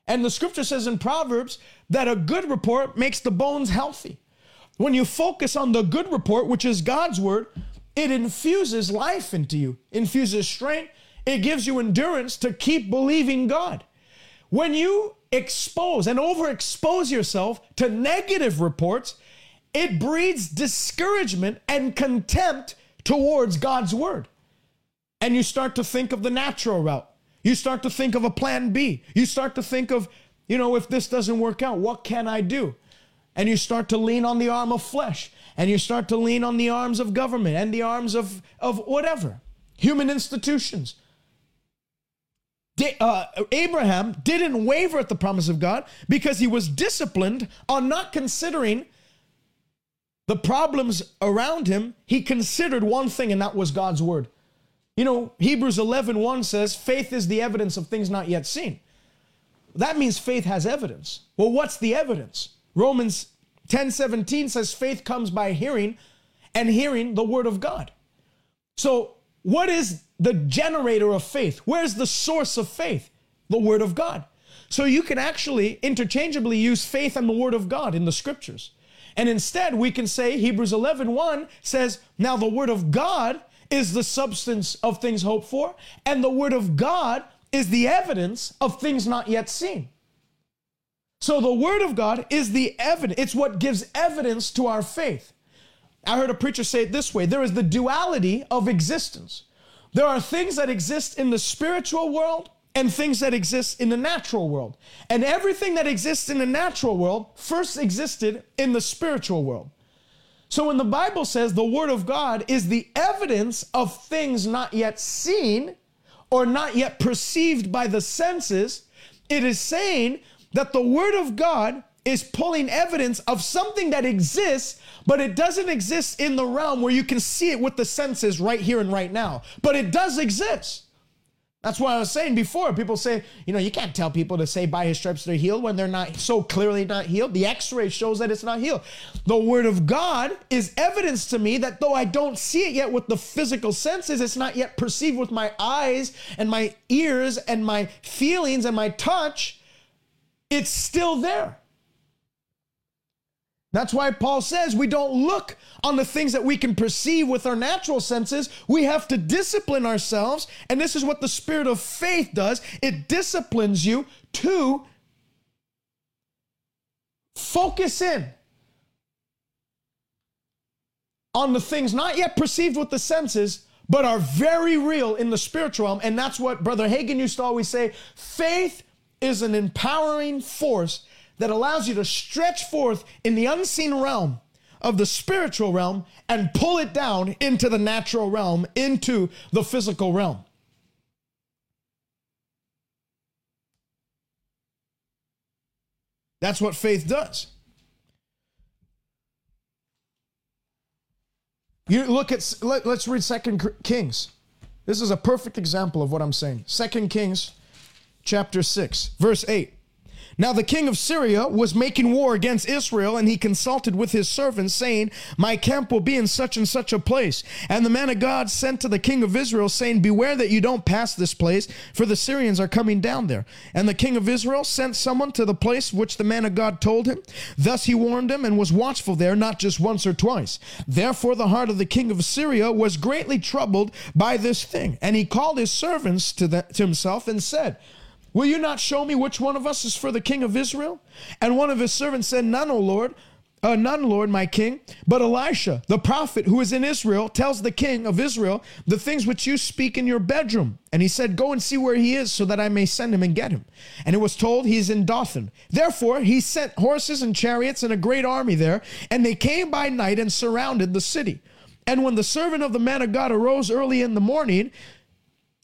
And the scripture says in Proverbs that a good report makes the bones healthy. When you focus on the good report, which is God's word, it infuses life into you, infuses strength. It gives you endurance to keep believing God. When you expose and overexpose yourself to negative reports, it breeds discouragement and contempt towards God's word. And you start to think of the natural route. You start to think of a plan B. You start to think of, you know, if this doesn't work out, what can I do? And you start to lean on the arm of flesh. And you start to lean on the arms of government and the arms of, of whatever, human institutions. Uh, Abraham didn't waver at the promise of God because he was disciplined on not considering the problems around him, he considered one thing, and that was God's word. You know, Hebrews 11 1 says, faith is the evidence of things not yet seen. That means faith has evidence. Well, what's the evidence? Romans 10 17 says, faith comes by hearing, and hearing the word of God. So, what is the generator of faith? Where's the source of faith? The word of God. So, you can actually interchangeably use faith and the word of God in the scriptures. And instead, we can say Hebrews 11 1 says, Now the word of God is the substance of things hoped for, and the word of God is the evidence of things not yet seen. So the word of God is the evidence, it's what gives evidence to our faith. I heard a preacher say it this way there is the duality of existence. There are things that exist in the spiritual world and things that exist in the natural world. And everything that exists in the natural world first existed in the spiritual world. So when the Bible says the Word of God is the evidence of things not yet seen or not yet perceived by the senses, it is saying that the Word of God is pulling evidence of something that exists, but it doesn't exist in the realm where you can see it with the senses right here and right now. But it does exist. That's why I was saying before. People say, you know, you can't tell people to say by his stripes they're healed when they're not so clearly not healed. The x ray shows that it's not healed. The word of God is evidence to me that though I don't see it yet with the physical senses, it's not yet perceived with my eyes and my ears and my feelings and my touch, it's still there. That's why Paul says we don't look on the things that we can perceive with our natural senses. We have to discipline ourselves. And this is what the spirit of faith does it disciplines you to focus in on the things not yet perceived with the senses, but are very real in the spiritual realm. And that's what Brother Hagin used to always say faith is an empowering force that allows you to stretch forth in the unseen realm of the spiritual realm and pull it down into the natural realm, into the physical realm. That's what faith does. You look at let, us read Second Kings. This is a perfect example of what I'm saying. Second Kings chapter 6, verse 8. Now the king of Syria was making war against Israel, and he consulted with his servants, saying, My camp will be in such and such a place. And the man of God sent to the king of Israel, saying, Beware that you don't pass this place, for the Syrians are coming down there. And the king of Israel sent someone to the place which the man of God told him. Thus he warned him and was watchful there, not just once or twice. Therefore the heart of the king of Syria was greatly troubled by this thing. And he called his servants to, the, to himself and said, Will you not show me which one of us is for the king of Israel? And one of his servants said, None, O Lord. Uh, none, Lord, my king. But Elisha, the prophet who is in Israel, tells the king of Israel the things which you speak in your bedroom. And he said, Go and see where he is, so that I may send him and get him. And it was told he is in Dothan. Therefore, he sent horses and chariots and a great army there, and they came by night and surrounded the city. And when the servant of the man of God arose early in the morning,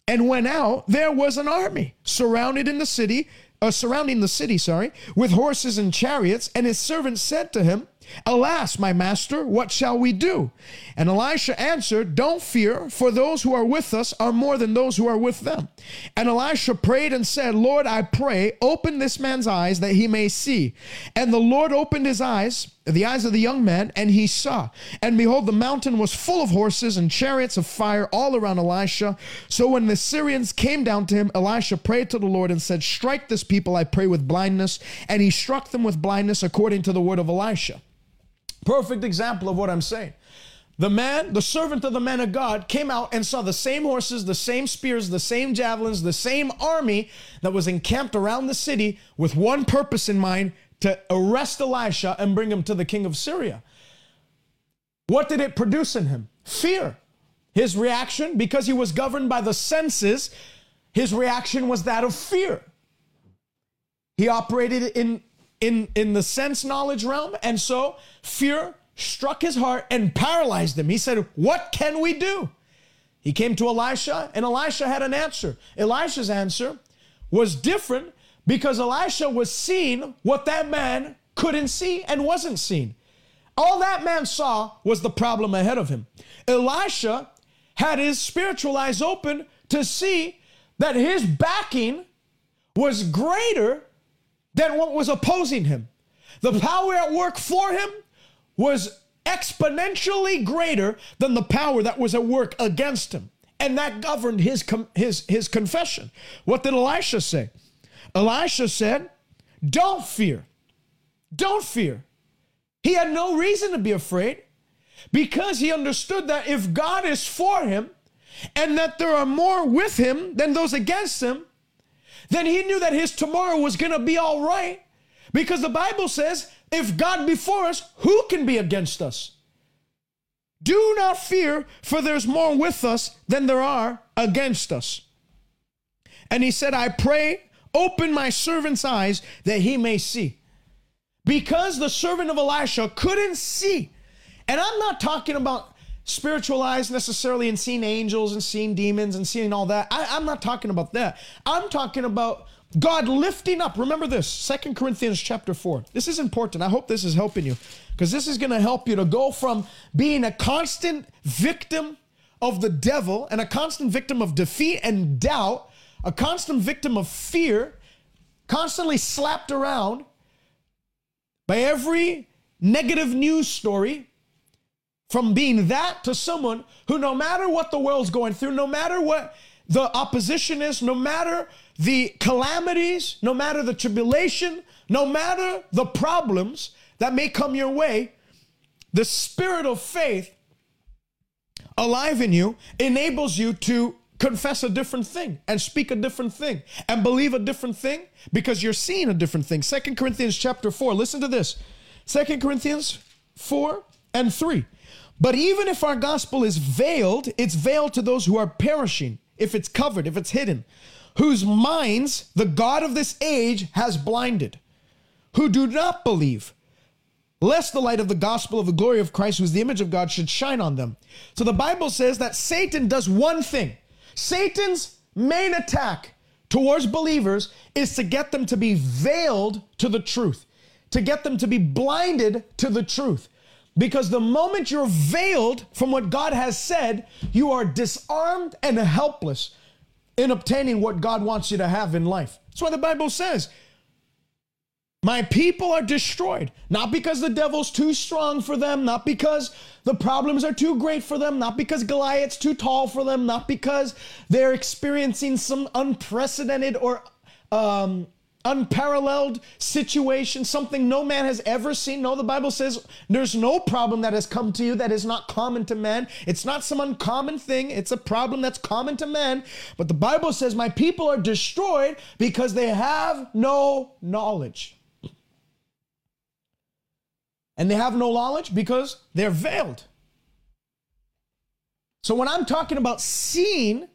and went out, there was an army surrounded in the city, uh, surrounding the city, sorry, with horses and chariots. And his servants said to him, Alas, my master, what shall we do? And Elisha answered, Don't fear, for those who are with us are more than those who are with them. And Elisha prayed and said, Lord, I pray, open this man's eyes that he may see. And the Lord opened his eyes, the eyes of the young man, and he saw. And behold, the mountain was full of horses and chariots of fire all around Elisha. So when the Syrians came down to him, Elisha prayed to the Lord and said, Strike this people, I pray, with blindness. And he struck them with blindness according to the word of Elisha. Perfect example of what I'm saying. The man, the servant of the man of God, came out and saw the same horses, the same spears, the same javelins, the same army that was encamped around the city with one purpose in mind to arrest Elisha and bring him to the king of Syria. What did it produce in him? Fear. His reaction, because he was governed by the senses, his reaction was that of fear. He operated in in, in the sense knowledge realm. And so fear struck his heart and paralyzed him. He said, What can we do? He came to Elisha, and Elisha had an answer. Elisha's answer was different because Elisha was seeing what that man couldn't see and wasn't seen. All that man saw was the problem ahead of him. Elisha had his spiritual eyes open to see that his backing was greater than what was opposing him. The power at work for him was exponentially greater than the power that was at work against him. And that governed his, his, his confession. What did Elisha say? Elisha said, Don't fear. Don't fear. He had no reason to be afraid because he understood that if God is for him and that there are more with him than those against him, then he knew that his tomorrow was going to be all right because the Bible says, if God be for us, who can be against us? Do not fear, for there's more with us than there are against us. And he said, I pray, open my servant's eyes that he may see. Because the servant of Elisha couldn't see. And I'm not talking about spiritual eyes necessarily and seeing angels and seeing demons and seeing all that. I, am not talking about that. I'm talking about God lifting up. Remember this, Second Corinthians chapter 4. This is important. I hope this is helping you because this is going to help you to go from being a constant victim of the devil and a constant victim of defeat and doubt a constant victim of fear, constantly slapped around by every negative news story, from being that to someone who, no matter what the world's going through, no matter what the opposition is, no matter the calamities, no matter the tribulation, no matter the problems that may come your way, the spirit of faith alive in you enables you to confess a different thing and speak a different thing and believe a different thing because you're seeing a different thing. Second Corinthians chapter 4. Listen to this. Second Corinthians 4 and 3. But even if our gospel is veiled, it's veiled to those who are perishing, if it's covered, if it's hidden, whose minds the God of this age has blinded, who do not believe, lest the light of the gospel of the glory of Christ, who is the image of God, should shine on them. So the Bible says that Satan does one thing. Satan's main attack towards believers is to get them to be veiled to the truth, to get them to be blinded to the truth. Because the moment you're veiled from what God has said, you are disarmed and helpless in obtaining what God wants you to have in life. That's why the Bible says, My people are destroyed, not because the devil's too strong for them, not because the problems are too great for them, not because Goliath's too tall for them, not because they're experiencing some unprecedented or um, unparalleled situation, something no man has ever seen. No, the Bible says there's no problem that has come to you that is not common to man. It's not some uncommon thing, it's a problem that's common to man. But the Bible says, My people are destroyed because they have no knowledge. And they have no knowledge because they're veiled. So when I'm talking about seeing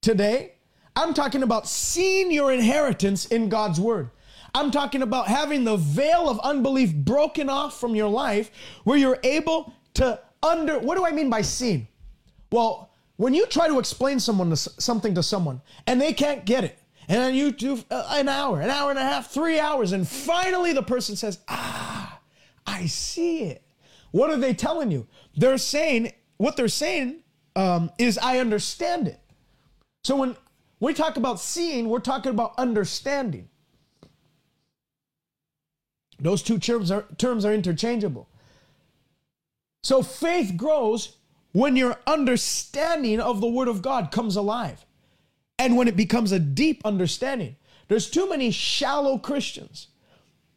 today, I'm talking about seeing your inheritance in God's word. I'm talking about having the veil of unbelief broken off from your life where you're able to under what do I mean by seeing? Well, when you try to explain someone to, something to someone and they can't get it, and then you do uh, an hour, an hour and a half, three hours, and finally the person says, "Ah, I see it." What are they telling you? They're saying what they're saying um, is, "I understand it." So when we talk about seeing, we're talking about understanding. Those two terms are, terms are interchangeable. So faith grows when your understanding of the Word of God comes alive and when it becomes a deep understanding. There's too many shallow Christians.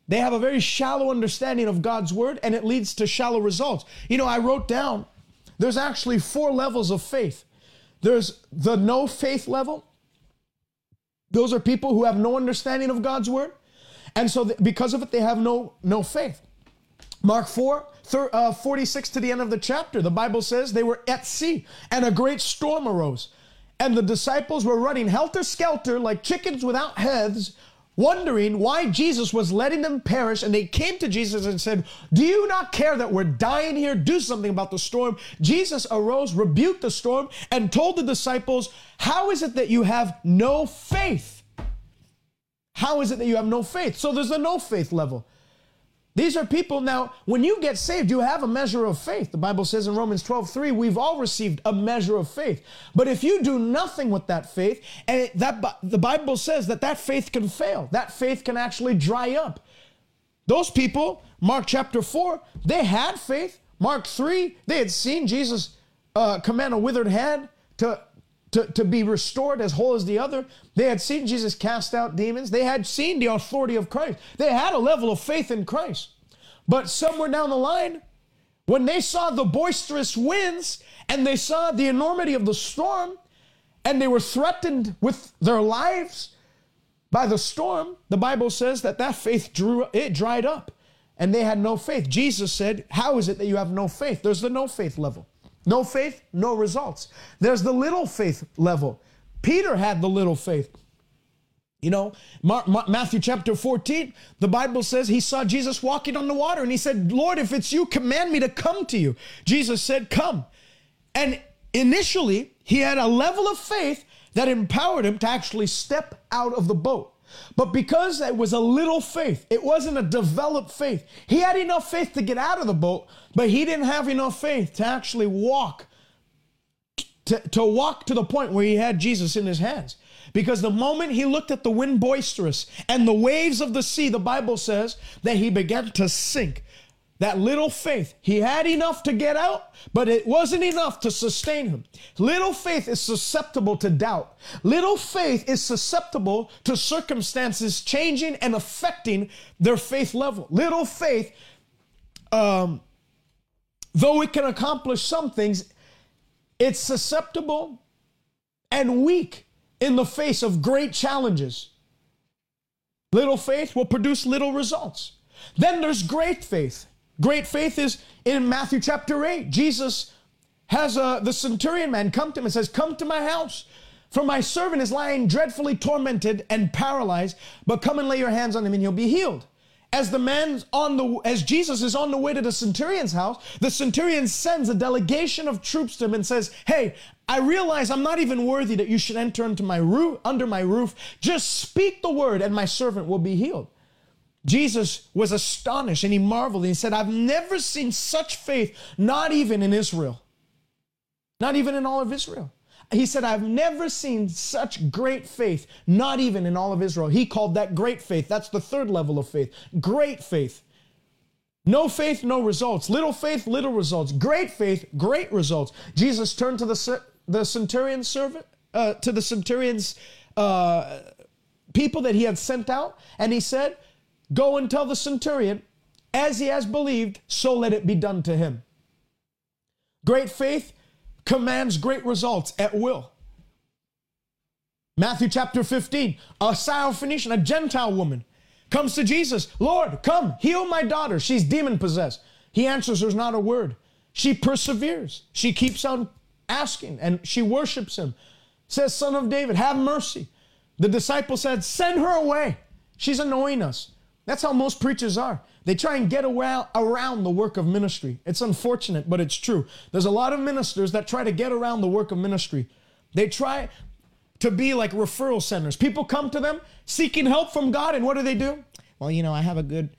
They have a very shallow understanding of God's Word and it leads to shallow results. You know, I wrote down there's actually four levels of faith there's the no faith level, those are people who have no understanding of God's word. And so th- because of it, they have no, no faith. Mark 4, thir- uh, 46 to the end of the chapter, the Bible says they were at sea and a great storm arose. And the disciples were running helter skelter like chickens without heads, wondering why Jesus was letting them perish. And they came to Jesus and said, Do you not care that we're dying here? Do something about the storm. Jesus arose, rebuked the storm, and told the disciples, How is it that you have no faith? How is it that you have no faith? So there's a no faith level. These are people now, when you get saved, you have a measure of faith. The Bible says in Romans 12, 3, we've all received a measure of faith. But if you do nothing with that faith, and that the Bible says that that faith can fail, that faith can actually dry up. Those people, Mark chapter 4, they had faith. Mark 3, they had seen Jesus uh, command a withered hand to, to, to be restored as whole as the other. They had seen Jesus cast out demons. They had seen the authority of Christ. They had a level of faith in Christ. But somewhere down the line, when they saw the boisterous winds and they saw the enormity of the storm and they were threatened with their lives by the storm, the Bible says that that faith drew it dried up and they had no faith. Jesus said, "How is it that you have no faith?" There's the no faith level. No faith, no results. There's the little faith level. Peter had the little faith. You know, Matthew chapter 14, the Bible says he saw Jesus walking on the water and he said, Lord, if it's you, command me to come to you. Jesus said, Come. And initially, he had a level of faith that empowered him to actually step out of the boat. But because it was a little faith, it wasn't a developed faith. He had enough faith to get out of the boat, but he didn't have enough faith to actually walk to, to walk to the point where he had Jesus in his hands. Because the moment he looked at the wind boisterous and the waves of the sea, the Bible says that he began to sink. That little faith, he had enough to get out, but it wasn't enough to sustain him. Little faith is susceptible to doubt. Little faith is susceptible to circumstances changing and affecting their faith level. Little faith, um, though it can accomplish some things, it's susceptible and weak in the face of great challenges. Little faith will produce little results. Then there's great faith. Great faith is in Matthew chapter 8. Jesus has uh, the centurion man come to him and says, Come to my house, for my servant is lying dreadfully tormented and paralyzed, but come and lay your hands on him and he'll be healed. As the man's on the as Jesus is on the way to the centurion's house, the centurion sends a delegation of troops to him and says, "Hey, I realize I'm not even worthy that you should enter into my roof under my roof. Just speak the word and my servant will be healed." Jesus was astonished and he marveled and he said, I've never seen such faith, not even in Israel. Not even in all of Israel. He said, I've never seen such great faith, not even in all of Israel. He called that great faith. That's the third level of faith. Great faith. No faith, no results. Little faith, little results. Great faith, great results. Jesus turned to the, the centurion servant, uh, to the centurion's uh, people that he had sent out, and he said, Go and tell the centurion, as he has believed, so let it be done to him. Great faith commands great results at will. Matthew chapter 15, a Syrophoenician, a Gentile woman, comes to Jesus, Lord, come, heal my daughter. She's demon possessed. He answers, There's not a word. She perseveres. She keeps on asking and she worships him. Says, Son of David, have mercy. The disciple said, Send her away. She's annoying us. That's how most preachers are. They try and get around, the work of ministry. It's unfortunate, but it's true. There's a lot of ministers that try to get around the work of ministry. They try to be like referral centers. People come to them seeking help from God, and what do they do? Well, you know, I have a good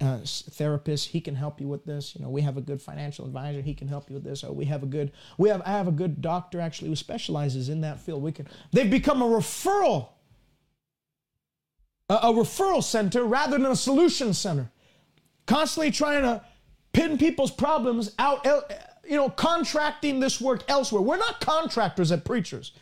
uh, therapist. He can help you with this. You know, we have a good financial advisor. He can help you with this. Or we have a good, we have, I have a good doctor actually who specializes in that field. We can. They've become a referral a, a referral center rather than a solution center. Constantly trying to pin people's problems out, you know, contracting this work elsewhere. We're not contractors at preachers,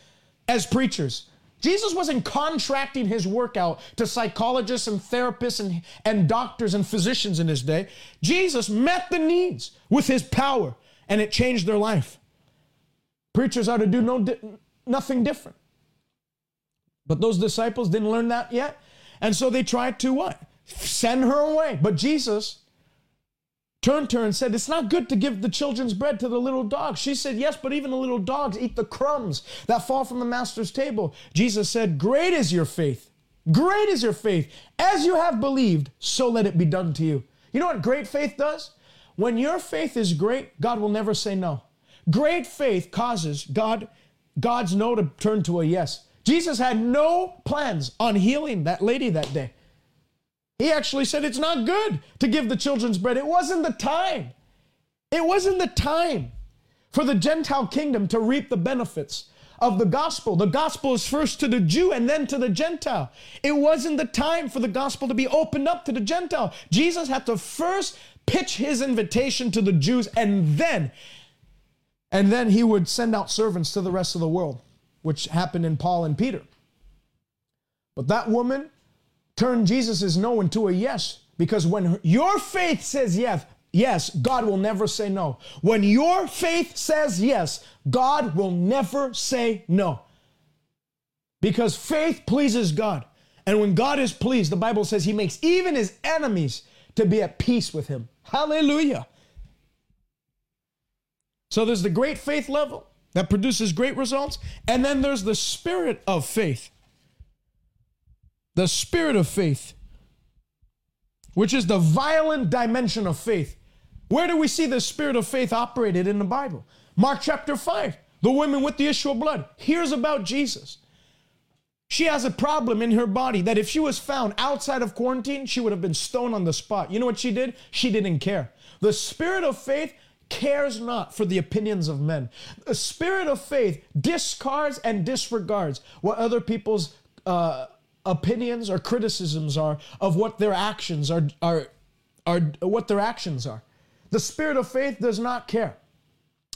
as preachers. Jesus wasn't contracting his work out to psychologists and therapists and, and doctors and physicians in his day. Jesus met the needs with his power and it changed their life. Preachers are to do no nothing different. But those disciples didn't learn that yet. And so they tried to what? Send her away. But Jesus turned to her and said, It's not good to give the children's bread to the little dogs. She said, Yes, but even the little dogs eat the crumbs that fall from the master's table. Jesus said, Great is your faith. Great is your faith. As you have believed, so let it be done to you. You know what great faith does? When your faith is great, God will never say no. Great faith causes God God's no to turn to a yes. Jesus had no plans on healing that lady that day. He actually said it's not good to give the children's bread. It wasn't the time. It wasn't the time for the Gentile kingdom to reap the benefits of the gospel. The gospel is first to the Jew and then to the Gentile. It wasn't the time for the gospel to be opened up to the Gentile. Jesus had to first pitch his invitation to the Jews and then and then he would send out servants to the rest of the world which happened in Paul and Peter. But that woman turned Jesus' no into a yes because when your faith says yes, yes, God will never say no. When your faith says yes, God will never say no. Because faith pleases God. And when God is pleased, the Bible says he makes even his enemies to be at peace with him. Hallelujah. So there's the great faith level that produces great results. And then there's the spirit of faith. The spirit of faith, which is the violent dimension of faith. Where do we see the spirit of faith operated in the Bible? Mark chapter 5. The woman with the issue of blood hears about Jesus. She has a problem in her body that if she was found outside of quarantine, she would have been stoned on the spot. You know what she did? She didn't care. The spirit of faith cares not for the opinions of men. The spirit of faith discards and disregards what other people's uh, opinions or criticisms are of what their actions are, are, are what their actions are. The spirit of faith does not care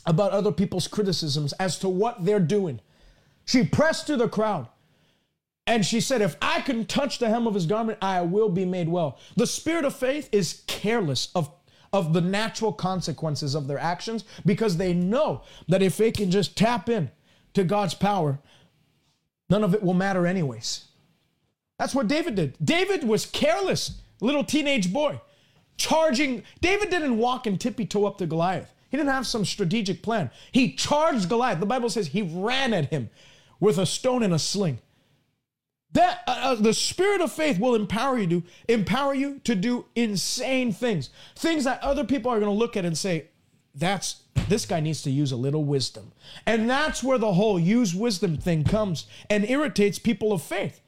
about other people's criticisms as to what they're doing. She pressed to the crowd. And she said, If I can touch the hem of his garment, I will be made well. The spirit of faith is careless of, of the natural consequences of their actions because they know that if they can just tap in to God's power, none of it will matter, anyways. That's what David did. David was careless, little teenage boy, charging. David didn't walk and tippy toe up to Goliath. He didn't have some strategic plan. He charged Goliath. The Bible says he ran at him with a stone and a sling. That uh, uh, the spirit of faith will empower you to empower you to do insane things, things that other people are going to look at and say, "That's this guy needs to use a little wisdom," and that's where the whole use wisdom thing comes and irritates people of faith.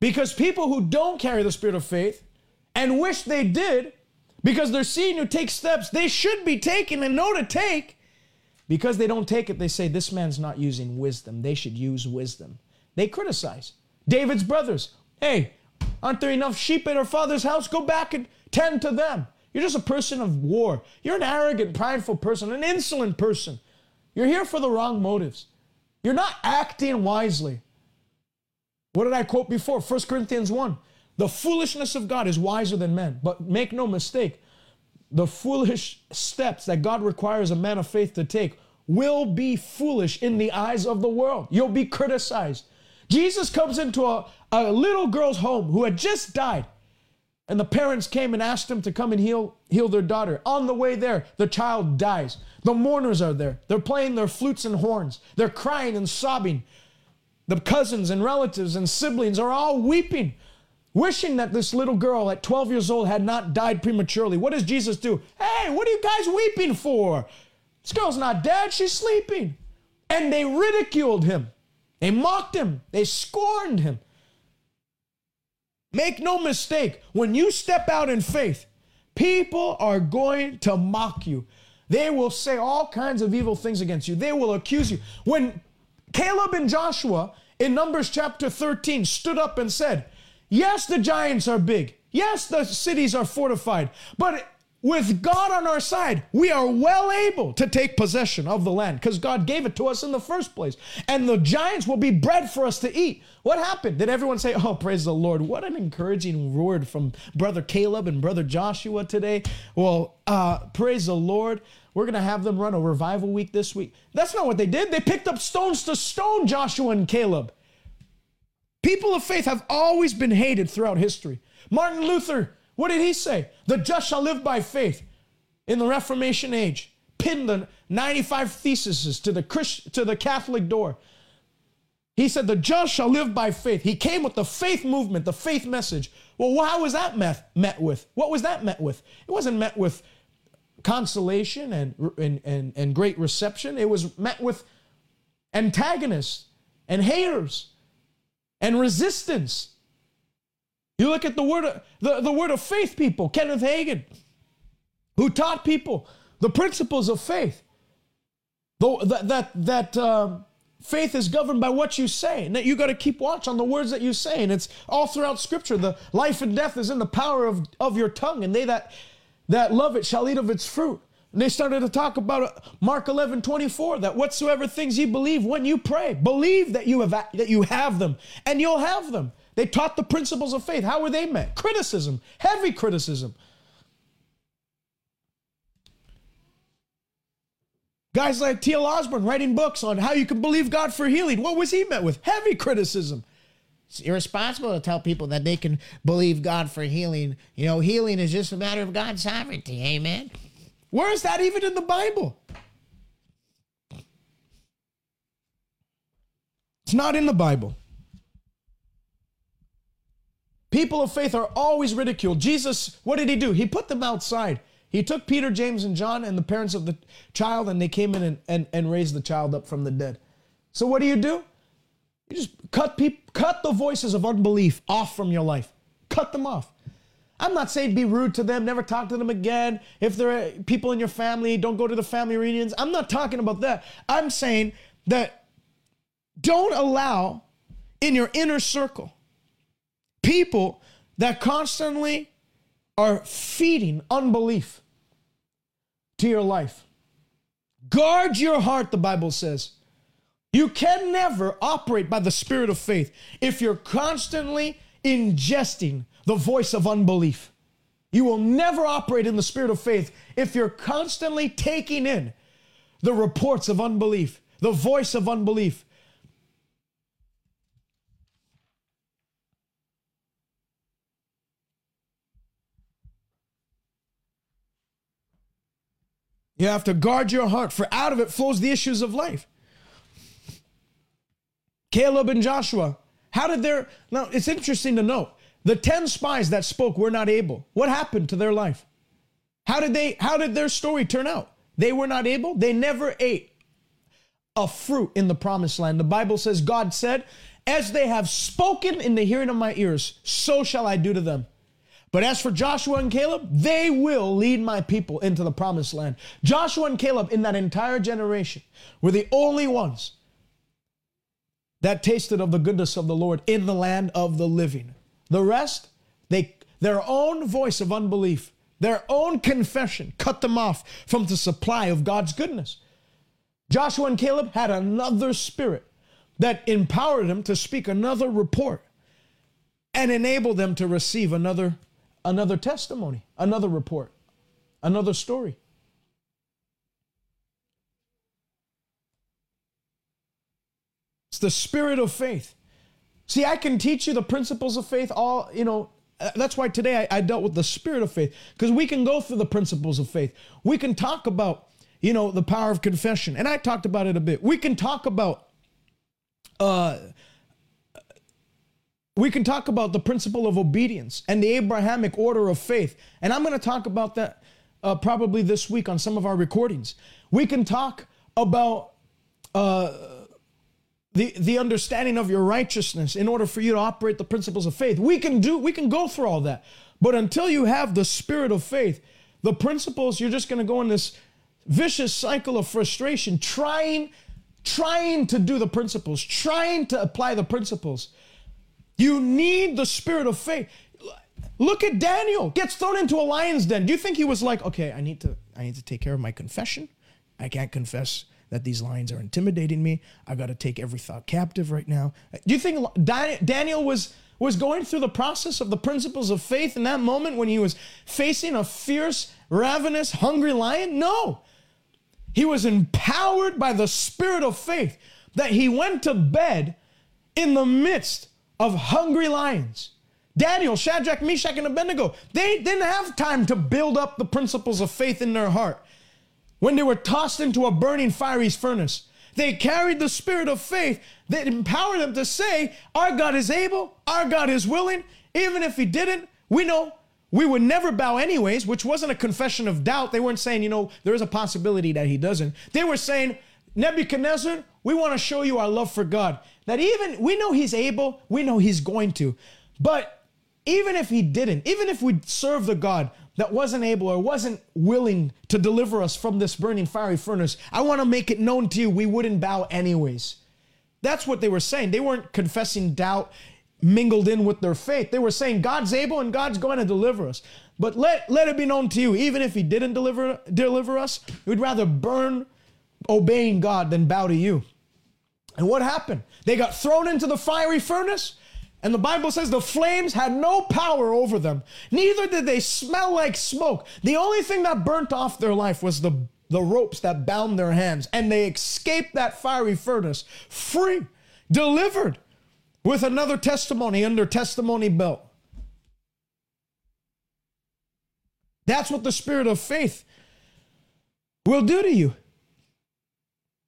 Because people who don't carry the spirit of faith and wish they did, because they're seeing you take steps they should be taking and know to take, because they don't take it, they say, This man's not using wisdom. They should use wisdom. They criticize. David's brothers, hey, aren't there enough sheep in our father's house? Go back and tend to them. You're just a person of war. You're an arrogant, prideful person, an insolent person. You're here for the wrong motives. You're not acting wisely. What did I quote before? 1 Corinthians 1. The foolishness of God is wiser than men. But make no mistake, the foolish steps that God requires a man of faith to take will be foolish in the eyes of the world. You'll be criticized. Jesus comes into a, a little girl's home who had just died. And the parents came and asked him to come and heal, heal their daughter. On the way there, the child dies. The mourners are there. They're playing their flutes and horns. They're crying and sobbing. The cousins and relatives and siblings are all weeping, wishing that this little girl at 12 years old had not died prematurely. What does Jesus do? Hey, what are you guys weeping for? This girl's not dead, she's sleeping. And they ridiculed him. They mocked him, they scorned him. Make no mistake, when you step out in faith, people are going to mock you. They will say all kinds of evil things against you. They will accuse you. When Caleb and Joshua in Numbers chapter 13 stood up and said, Yes, the giants are big. Yes, the cities are fortified. But with God on our side, we are well able to take possession of the land because God gave it to us in the first place. And the giants will be bread for us to eat. What happened? Did everyone say, Oh, praise the Lord? What an encouraging word from Brother Caleb and Brother Joshua today. Well, uh, praise the Lord. We're going to have them run a revival week this week. That's not what they did. They picked up stones to stone Joshua and Caleb. People of faith have always been hated throughout history. Martin Luther what did he say? The just shall live by faith. In the Reformation age, pinned the 95 theses to the Christ, to the Catholic door. He said, The just shall live by faith. He came with the faith movement, the faith message. Well, how was that met, met with? What was that met with? It wasn't met with consolation and, and, and, and great reception. It was met with antagonists and haters and resistance. You look at the word of, the, the word of faith people, Kenneth Hagin, who taught people the principles of faith. The, that that, that uh, faith is governed by what you say, and that you got to keep watch on the words that you say. And it's all throughout Scripture. The life and death is in the power of, of your tongue, and they that that love it shall eat of its fruit. And they started to talk about uh, Mark 11, 24, that whatsoever things ye believe when you pray, believe that you have that you have them, and you'll have them. They taught the principles of faith. How were they met? Criticism, heavy criticism. Guys like T.L. Osborn writing books on how you can believe God for healing. What was he met with? Heavy criticism. It's irresponsible to tell people that they can believe God for healing. You know, healing is just a matter of God's sovereignty. Amen. Where is that even in the Bible? It's not in the Bible. People of faith are always ridiculed. Jesus, what did he do? He put them outside. He took Peter, James, and John and the parents of the child, and they came in and, and, and raised the child up from the dead. So what do you do? You just cut people, cut the voices of unbelief off from your life. Cut them off. I'm not saying be rude to them, never talk to them again. If there are people in your family, don't go to the family reunions. I'm not talking about that. I'm saying that don't allow in your inner circle people that constantly are feeding unbelief to your life. Guard your heart, the Bible says. You can never operate by the spirit of faith if you're constantly ingesting the voice of unbelief. You will never operate in the spirit of faith if you're constantly taking in the reports of unbelief, the voice of unbelief. You have to guard your heart, for out of it flows the issues of life. Caleb and Joshua, how did their. Now, it's interesting to note the 10 spies that spoke were not able. What happened to their life? How did they how did their story turn out? They were not able. They never ate a fruit in the promised land. The Bible says God said, "As they have spoken in the hearing of my ears, so shall I do to them." But as for Joshua and Caleb, they will lead my people into the promised land. Joshua and Caleb in that entire generation were the only ones that tasted of the goodness of the Lord in the land of the living. The rest, they their own voice of unbelief, their own confession cut them off from the supply of God's goodness. Joshua and Caleb had another spirit that empowered them to speak another report and enabled them to receive another another testimony, another report, another story. It's the spirit of faith. See, I can teach you the principles of faith, all, you know, uh, that's why today I, I dealt with the spirit of faith, because we can go through the principles of faith. We can talk about, you know, the power of confession. And I talked about it a bit. We can talk about, uh, we can talk about the principle of obedience and the Abrahamic order of faith. And I'm going to talk about that uh, probably this week on some of our recordings. We can talk about uh, the, the understanding of your righteousness in order for you to operate the principles of faith. We can do, we can go through all that. But until you have the spirit of faith, the principles, you're just going to go in this vicious cycle of frustration, trying, trying to do the principles, trying to apply the principles. You need the spirit of faith. Look at Daniel gets thrown into a lion's den. Do you think he was like, okay, I need to, I need to take care of my confession. I can't confess that these lions are intimidating me. I got to take every thought captive right now. Do you think Daniel was was going through the process of the principles of faith in that moment when he was facing a fierce, ravenous, hungry lion? No. He was empowered by the spirit of faith that he went to bed in the midst of hungry lions. Daniel, Shadrach, Meshach, and Abednego, they didn't have time to build up the principles of faith in their heart. When they were tossed into a burning fiery furnace, they carried the spirit of faith that empowered them to say, Our God is able, our God is willing. Even if He didn't, we know we would never bow anyways, which wasn't a confession of doubt. They weren't saying, you know, there is a possibility that He doesn't. They were saying, Nebuchadnezzar, we want to show you our love for God. That even we know He's able, we know He's going to. But even if He didn't, even if we serve the God that wasn't able or wasn't willing to deliver us from this burning fiery furnace, I want to make it known to you we wouldn't bow anyways. That's what they were saying. They weren't confessing doubt mingled in with their faith. They were saying God's able and God's going to deliver us. But let, let it be known to you, even if He didn't deliver, deliver us, we'd rather burn obeying God than bow to you. And what happened? They got thrown into the fiery furnace. And the Bible says the flames had no power over them. Neither did they smell like smoke. The only thing that burnt off their life was the, the ropes that bound their hands. And they escaped that fiery furnace free, delivered with another testimony under testimony belt. That's what the spirit of faith will do to you.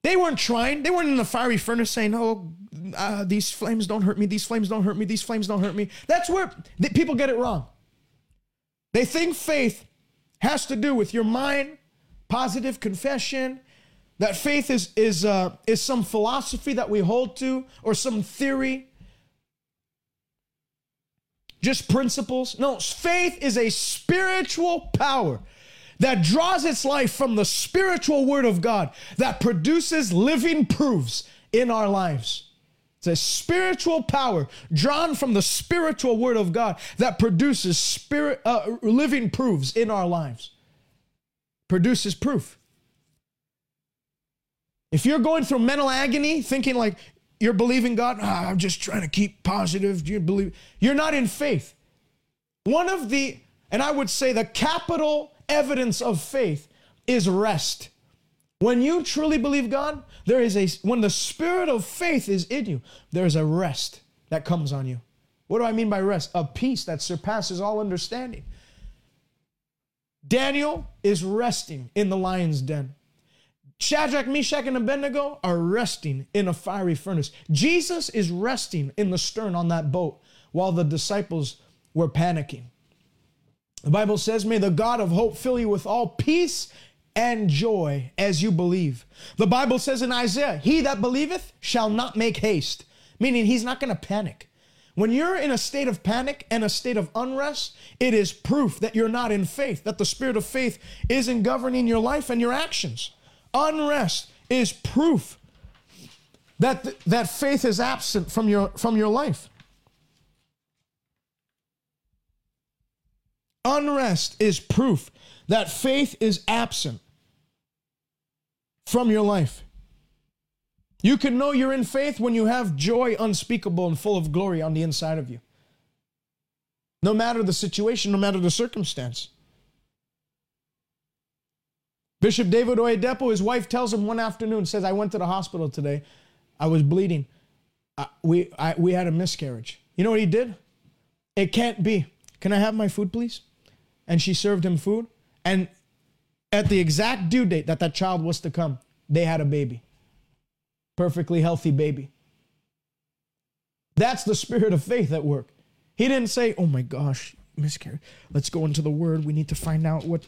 They weren't trying. They weren't in the fiery furnace saying, "Oh, uh, these flames don't hurt me. These flames don't hurt me. These flames don't hurt me." That's where the, people get it wrong. They think faith has to do with your mind, positive confession. That faith is is uh, is some philosophy that we hold to or some theory. just principles. No, faith is a spiritual power that draws its life from the spiritual word of God that produces living proofs in our lives. It's a spiritual power drawn from the spiritual word of God that produces spirit uh, living proofs in our lives. Produces proof. If you're going through mental agony, thinking like you're believing God, ah, I'm just trying to keep positive. You believe you're not in faith. One of the, and I would say the capital evidence of faith is rest. When you truly believe God, there is a when the spirit of faith is in you, there's a rest that comes on you. What do I mean by rest? A peace that surpasses all understanding. Daniel is resting in the lion's den. Shadrach, Meshach, and Abednego are resting in a fiery furnace. Jesus is resting in the stern on that boat while the disciples were panicking. The Bible says, May the God of hope fill you with all peace and joy as you believe. The Bible says in Isaiah, He that believeth shall not make haste, meaning he's not going to panic. When you're in a state of panic and a state of unrest, it is proof that you're not in faith, that the spirit of faith isn't governing your life and your actions. Unrest is proof that, th- that faith is absent from your, from your life. Unrest is proof that faith is absent from your life. You can know you're in faith when you have joy unspeakable and full of glory on the inside of you. No matter the situation, no matter the circumstance. Bishop David Oyedepo, his wife tells him one afternoon, says, I went to the hospital today. I was bleeding. I, we, I, we had a miscarriage. You know what he did? It can't be. Can I have my food, please? And she served him food. And at the exact due date that that child was to come, they had a baby. Perfectly healthy baby. That's the spirit of faith at work. He didn't say, oh my gosh, miscarriage. Let's go into the word. We need to find out what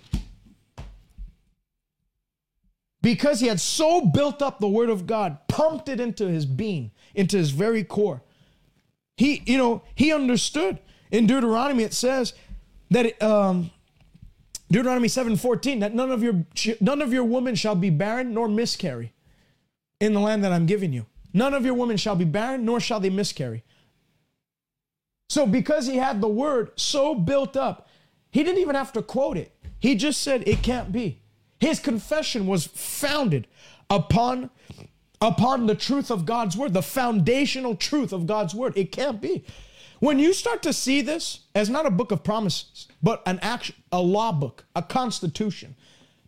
because he had so built up the word of God, pumped it into his being, into his very core. He, you know, he understood. In Deuteronomy, it says that um, Deuteronomy 7:14 that none of your none of your women shall be barren nor miscarry in the land that I'm giving you. None of your women shall be barren nor shall they miscarry. So because he had the word so built up, he didn't even have to quote it. He just said it can't be. His confession was founded upon upon the truth of God's word, the foundational truth of God's word. It can't be. When you start to see this as not a book of promises, but an action, a law book, a constitution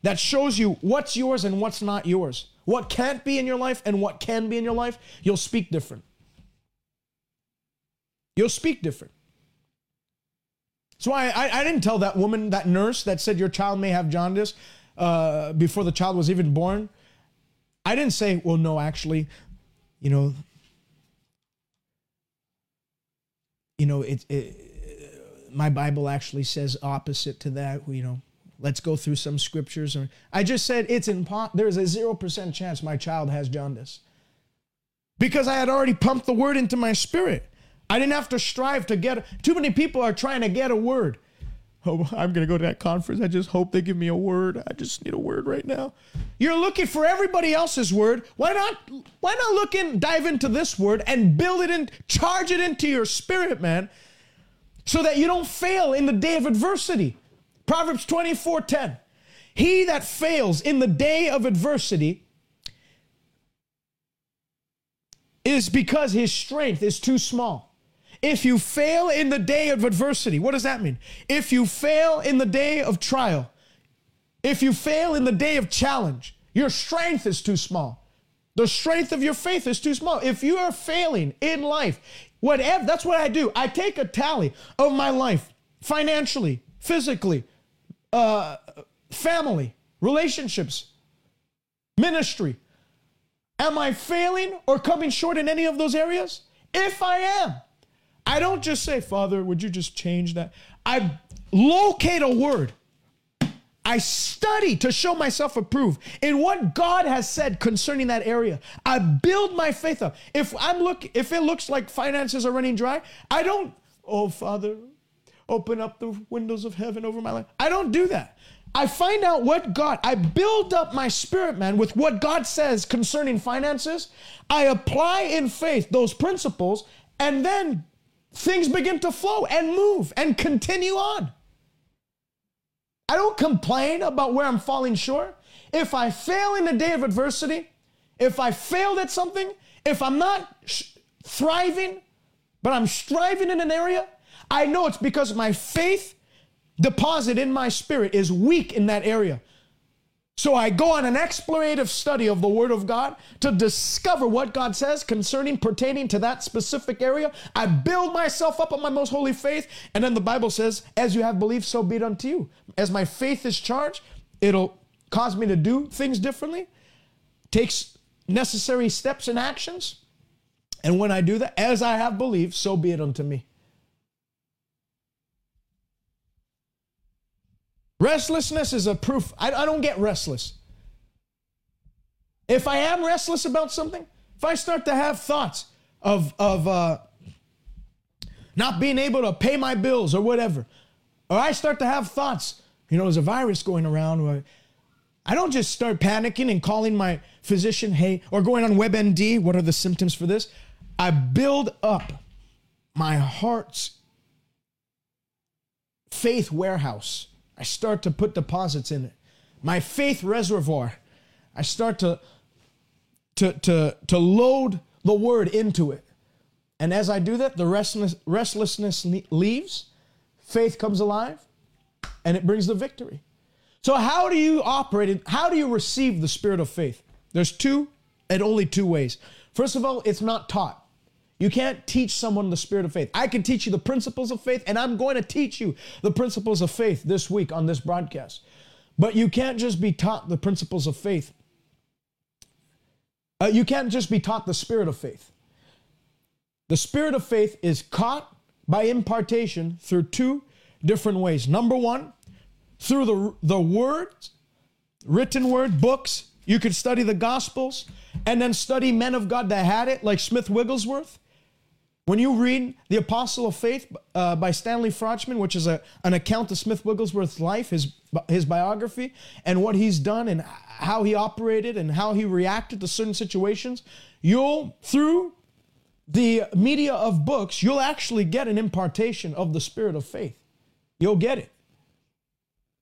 that shows you what's yours and what's not yours, what can't be in your life and what can be in your life, you'll speak different. You'll speak different. So I, I, I didn't tell that woman, that nurse that said your child may have jaundice, uh, before the child was even born, I didn't say, well, no, actually, you know, you know, it, it my Bible actually says opposite to that. You know, let's go through some scriptures. Or I just said it's impo- There's a zero percent chance my child has jaundice because I had already pumped the word into my spirit. I didn't have to strive to get. Too many people are trying to get a word oh, I'm going to go to that conference. I just hope they give me a word. I just need a word right now. You're looking for everybody else's word. Why not why not look in dive into this word and build it in charge it into your spirit, man, so that you don't fail in the day of adversity. Proverbs 24:10. He that fails in the day of adversity is because his strength is too small. If you fail in the day of adversity, what does that mean? If you fail in the day of trial, if you fail in the day of challenge, your strength is too small. The strength of your faith is too small. If you are failing in life, whatever, that's what I do. I take a tally of my life financially, physically, uh, family, relationships, ministry. Am I failing or coming short in any of those areas? If I am, I don't just say, Father, would you just change that? I locate a word. I study to show myself approved in what God has said concerning that area. I build my faith up. If I'm look, if it looks like finances are running dry, I don't. Oh, Father, open up the windows of heaven over my life. I don't do that. I find out what God, I build up my spirit, man, with what God says concerning finances. I apply in faith those principles, and then things begin to flow and move and continue on. I don't complain about where I'm falling short. If I fail in the day of adversity, if I failed at something, if I'm not sh- thriving, but I'm striving in an area, I know it's because my faith deposit in my spirit is weak in that area. So I go on an explorative study of the Word of God to discover what God says concerning pertaining to that specific area. I build myself up on my most holy faith, and then the Bible says, "As you have believed, so be it unto you." As my faith is charged, it'll cause me to do things differently, takes necessary steps and actions, and when I do that, as I have believed, so be it unto me. Restlessness is a proof. I, I don't get restless. If I am restless about something, if I start to have thoughts of, of uh, not being able to pay my bills or whatever, or I start to have thoughts, you know, there's a virus going around, I don't just start panicking and calling my physician, hey, or going on WebMD, what are the symptoms for this? I build up my heart's faith warehouse I start to put deposits in it. My faith reservoir, I start to, to, to, to load the word into it. And as I do that, the restlessness, restlessness leaves, faith comes alive, and it brings the victory. So, how do you operate it? How do you receive the spirit of faith? There's two and only two ways. First of all, it's not taught. You can't teach someone the spirit of faith. I can teach you the principles of faith, and I'm going to teach you the principles of faith this week on this broadcast. But you can't just be taught the principles of faith. Uh, you can't just be taught the spirit of faith. The spirit of faith is caught by impartation through two different ways. Number one, through the, the words, written word, books. You could study the Gospels and then study men of God that had it, like Smith Wigglesworth. When you read The Apostle of Faith uh, by Stanley Frodsham, which is a, an account of Smith Wigglesworth's life, his, his biography, and what he's done and how he operated and how he reacted to certain situations, you'll, through the media of books, you'll actually get an impartation of the spirit of faith. You'll get it.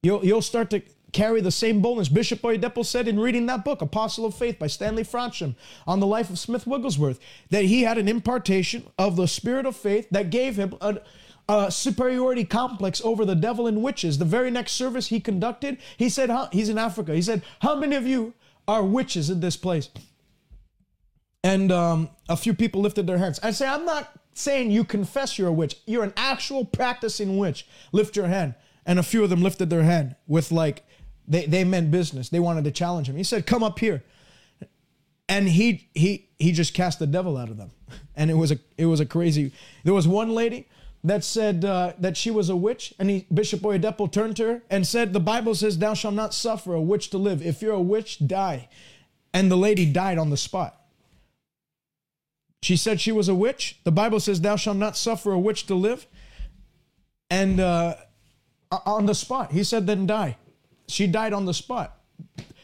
You'll, you'll start to carry the same boldness. Bishop Oyedepo said in reading that book, Apostle of Faith by Stanley Frodsham, on the life of Smith Wigglesworth, that he had an impartation of the spirit of faith that gave him a, a superiority complex over the devil and witches. The very next service he conducted, he said, huh, he's in Africa. He said, How many of you are witches in this place? And um, a few people lifted their hands. I say, I'm not saying you confess you're a witch. You're an actual practicing witch. Lift your hand. And a few of them lifted their hand with like they, they meant business. They wanted to challenge him. He said, Come up here. And he he he just cast the devil out of them. [laughs] And it was a it was a crazy. There was one lady that said uh, that she was a witch, and he, Bishop Oyedepo turned to her and said, "The Bible says, Thou shalt not suffer a witch to live. If you're a witch, die." And the lady died on the spot. She said she was a witch. The Bible says, "Thou shalt not suffer a witch to live." And uh, on the spot, he said, "Then die." She died on the spot.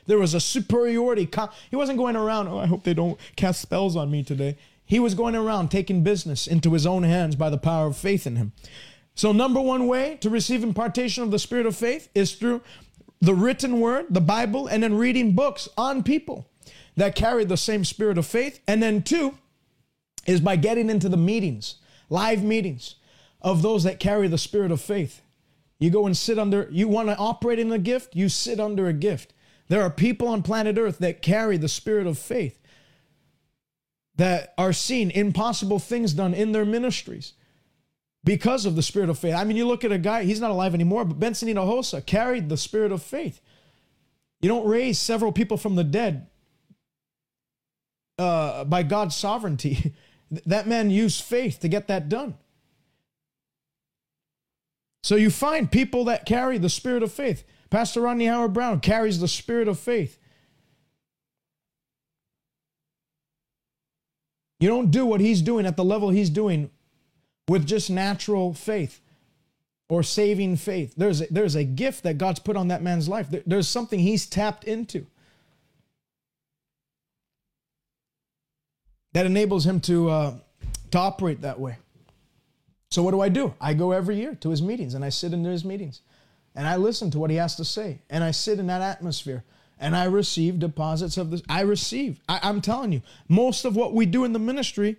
There was a superiority. He wasn't going around, oh, I hope they don't cast spells on me today. He was going around taking business into his own hands by the power of faith in him. So, number one way to receive impartation of the spirit of faith is through the written word, the Bible, and then reading books on people that carry the same spirit of faith. And then two is by getting into the meetings, live meetings of those that carry the spirit of faith. You go and sit under, you want to operate in a gift, you sit under a gift. There are people on planet Earth that carry the spirit of faith, that are seeing impossible things done in their ministries because of the spirit of faith. I mean, you look at a guy, he's not alive anymore, but Benson Idahosa carried the spirit of faith. You don't raise several people from the dead uh, by God's sovereignty. [laughs] that man used faith to get that done. So you find people that carry the spirit of faith. Pastor Rodney Howard-Browne carries the spirit of faith. You don't do what he's doing at the level he's doing with just natural faith. or saving faith. There's a, there's a gift that God's put on that man's life. There- there's something he's tapped into that enables him to uh, to operate that way. So what do I do? I go every year to his meetings and I sit in his meetings and I listen to what he has to say and I sit in that atmosphere and I receive deposits of this. I receive. I, I'm telling you, most of what we do in the ministry,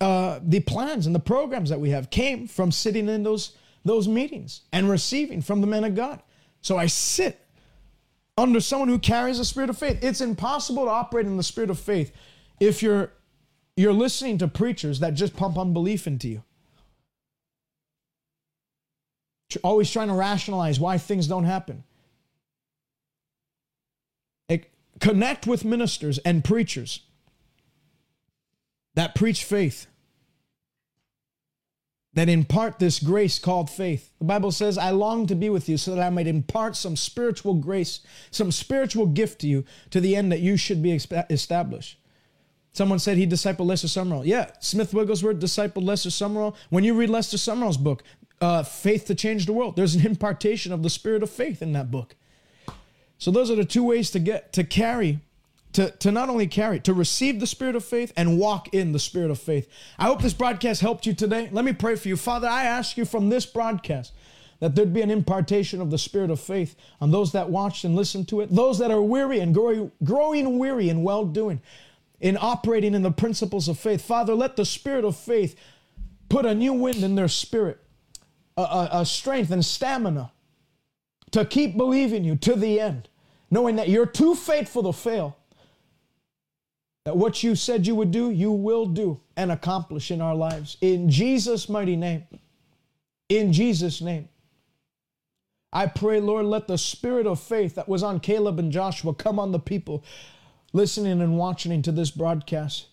uh, the plans and the programs that we have came from sitting in those those meetings and receiving from the men of God. So I sit under someone who carries the spirit of faith. It's impossible to operate in the spirit of faith if you're you're listening to preachers that just pump unbelief into you. Always trying to rationalize why things don't happen. Connect with ministers and preachers that preach faith, that impart this grace called faith. The Bible says, I long to be with you so that I might impart some spiritual grace, some spiritual gift to you to the end that you should be established. Someone said he discipled Lester Sumrall. Yeah, Smith Wigglesworth discipled Lester Sumrall. When you read Lester Sumrall's book, uh, Faith to Change the World, there's an impartation of the spirit of faith in that book. So those are the two ways to get to carry, to, to not only carry, to receive the spirit of faith and walk in the spirit of faith. I hope this broadcast helped you today. Let me pray for you. Father, I ask you from this broadcast that there'd be an impartation of the spirit of faith on those that watched and listened to it, those that are weary and growing, growing weary in well doing, in operating in the principles of faith. Father, let the spirit of faith put a new wind in their spirit, a, a strength and stamina to keep believing you to the end, knowing that you're too faithful to fail. That what you said you would do, you will do and accomplish in our lives. In Jesus' mighty name. In Jesus' name. I pray, Lord, let the spirit of faith that was on Caleb and Joshua come on the people listening and watching to this broadcast.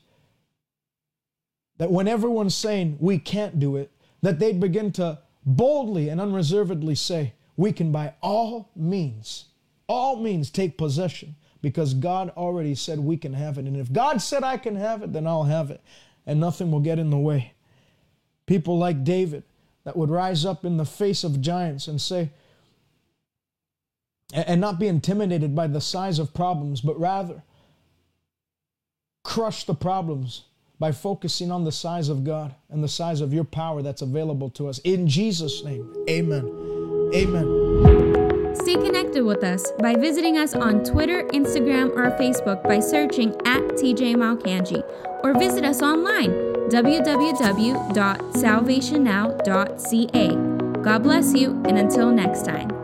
That when everyone's saying we can't do it, that they'd begin to boldly and unreservedly say, we can by all means, all means take possession because God already said we can have it. And if God said I can have it, then I'll have it and nothing will get in the way. People like David that would rise up in the face of giants and say, and not be intimidated by the size of problems, but rather crush the problems by focusing on the size of God and the size of your power that's available to us. In Jesus' name, amen. Amen. Stay connected with us by visiting us on Twitter, Instagram, or Facebook by searching at TJ Malkanji or visit us online www.salvationnow.ca. God bless you, and until next time.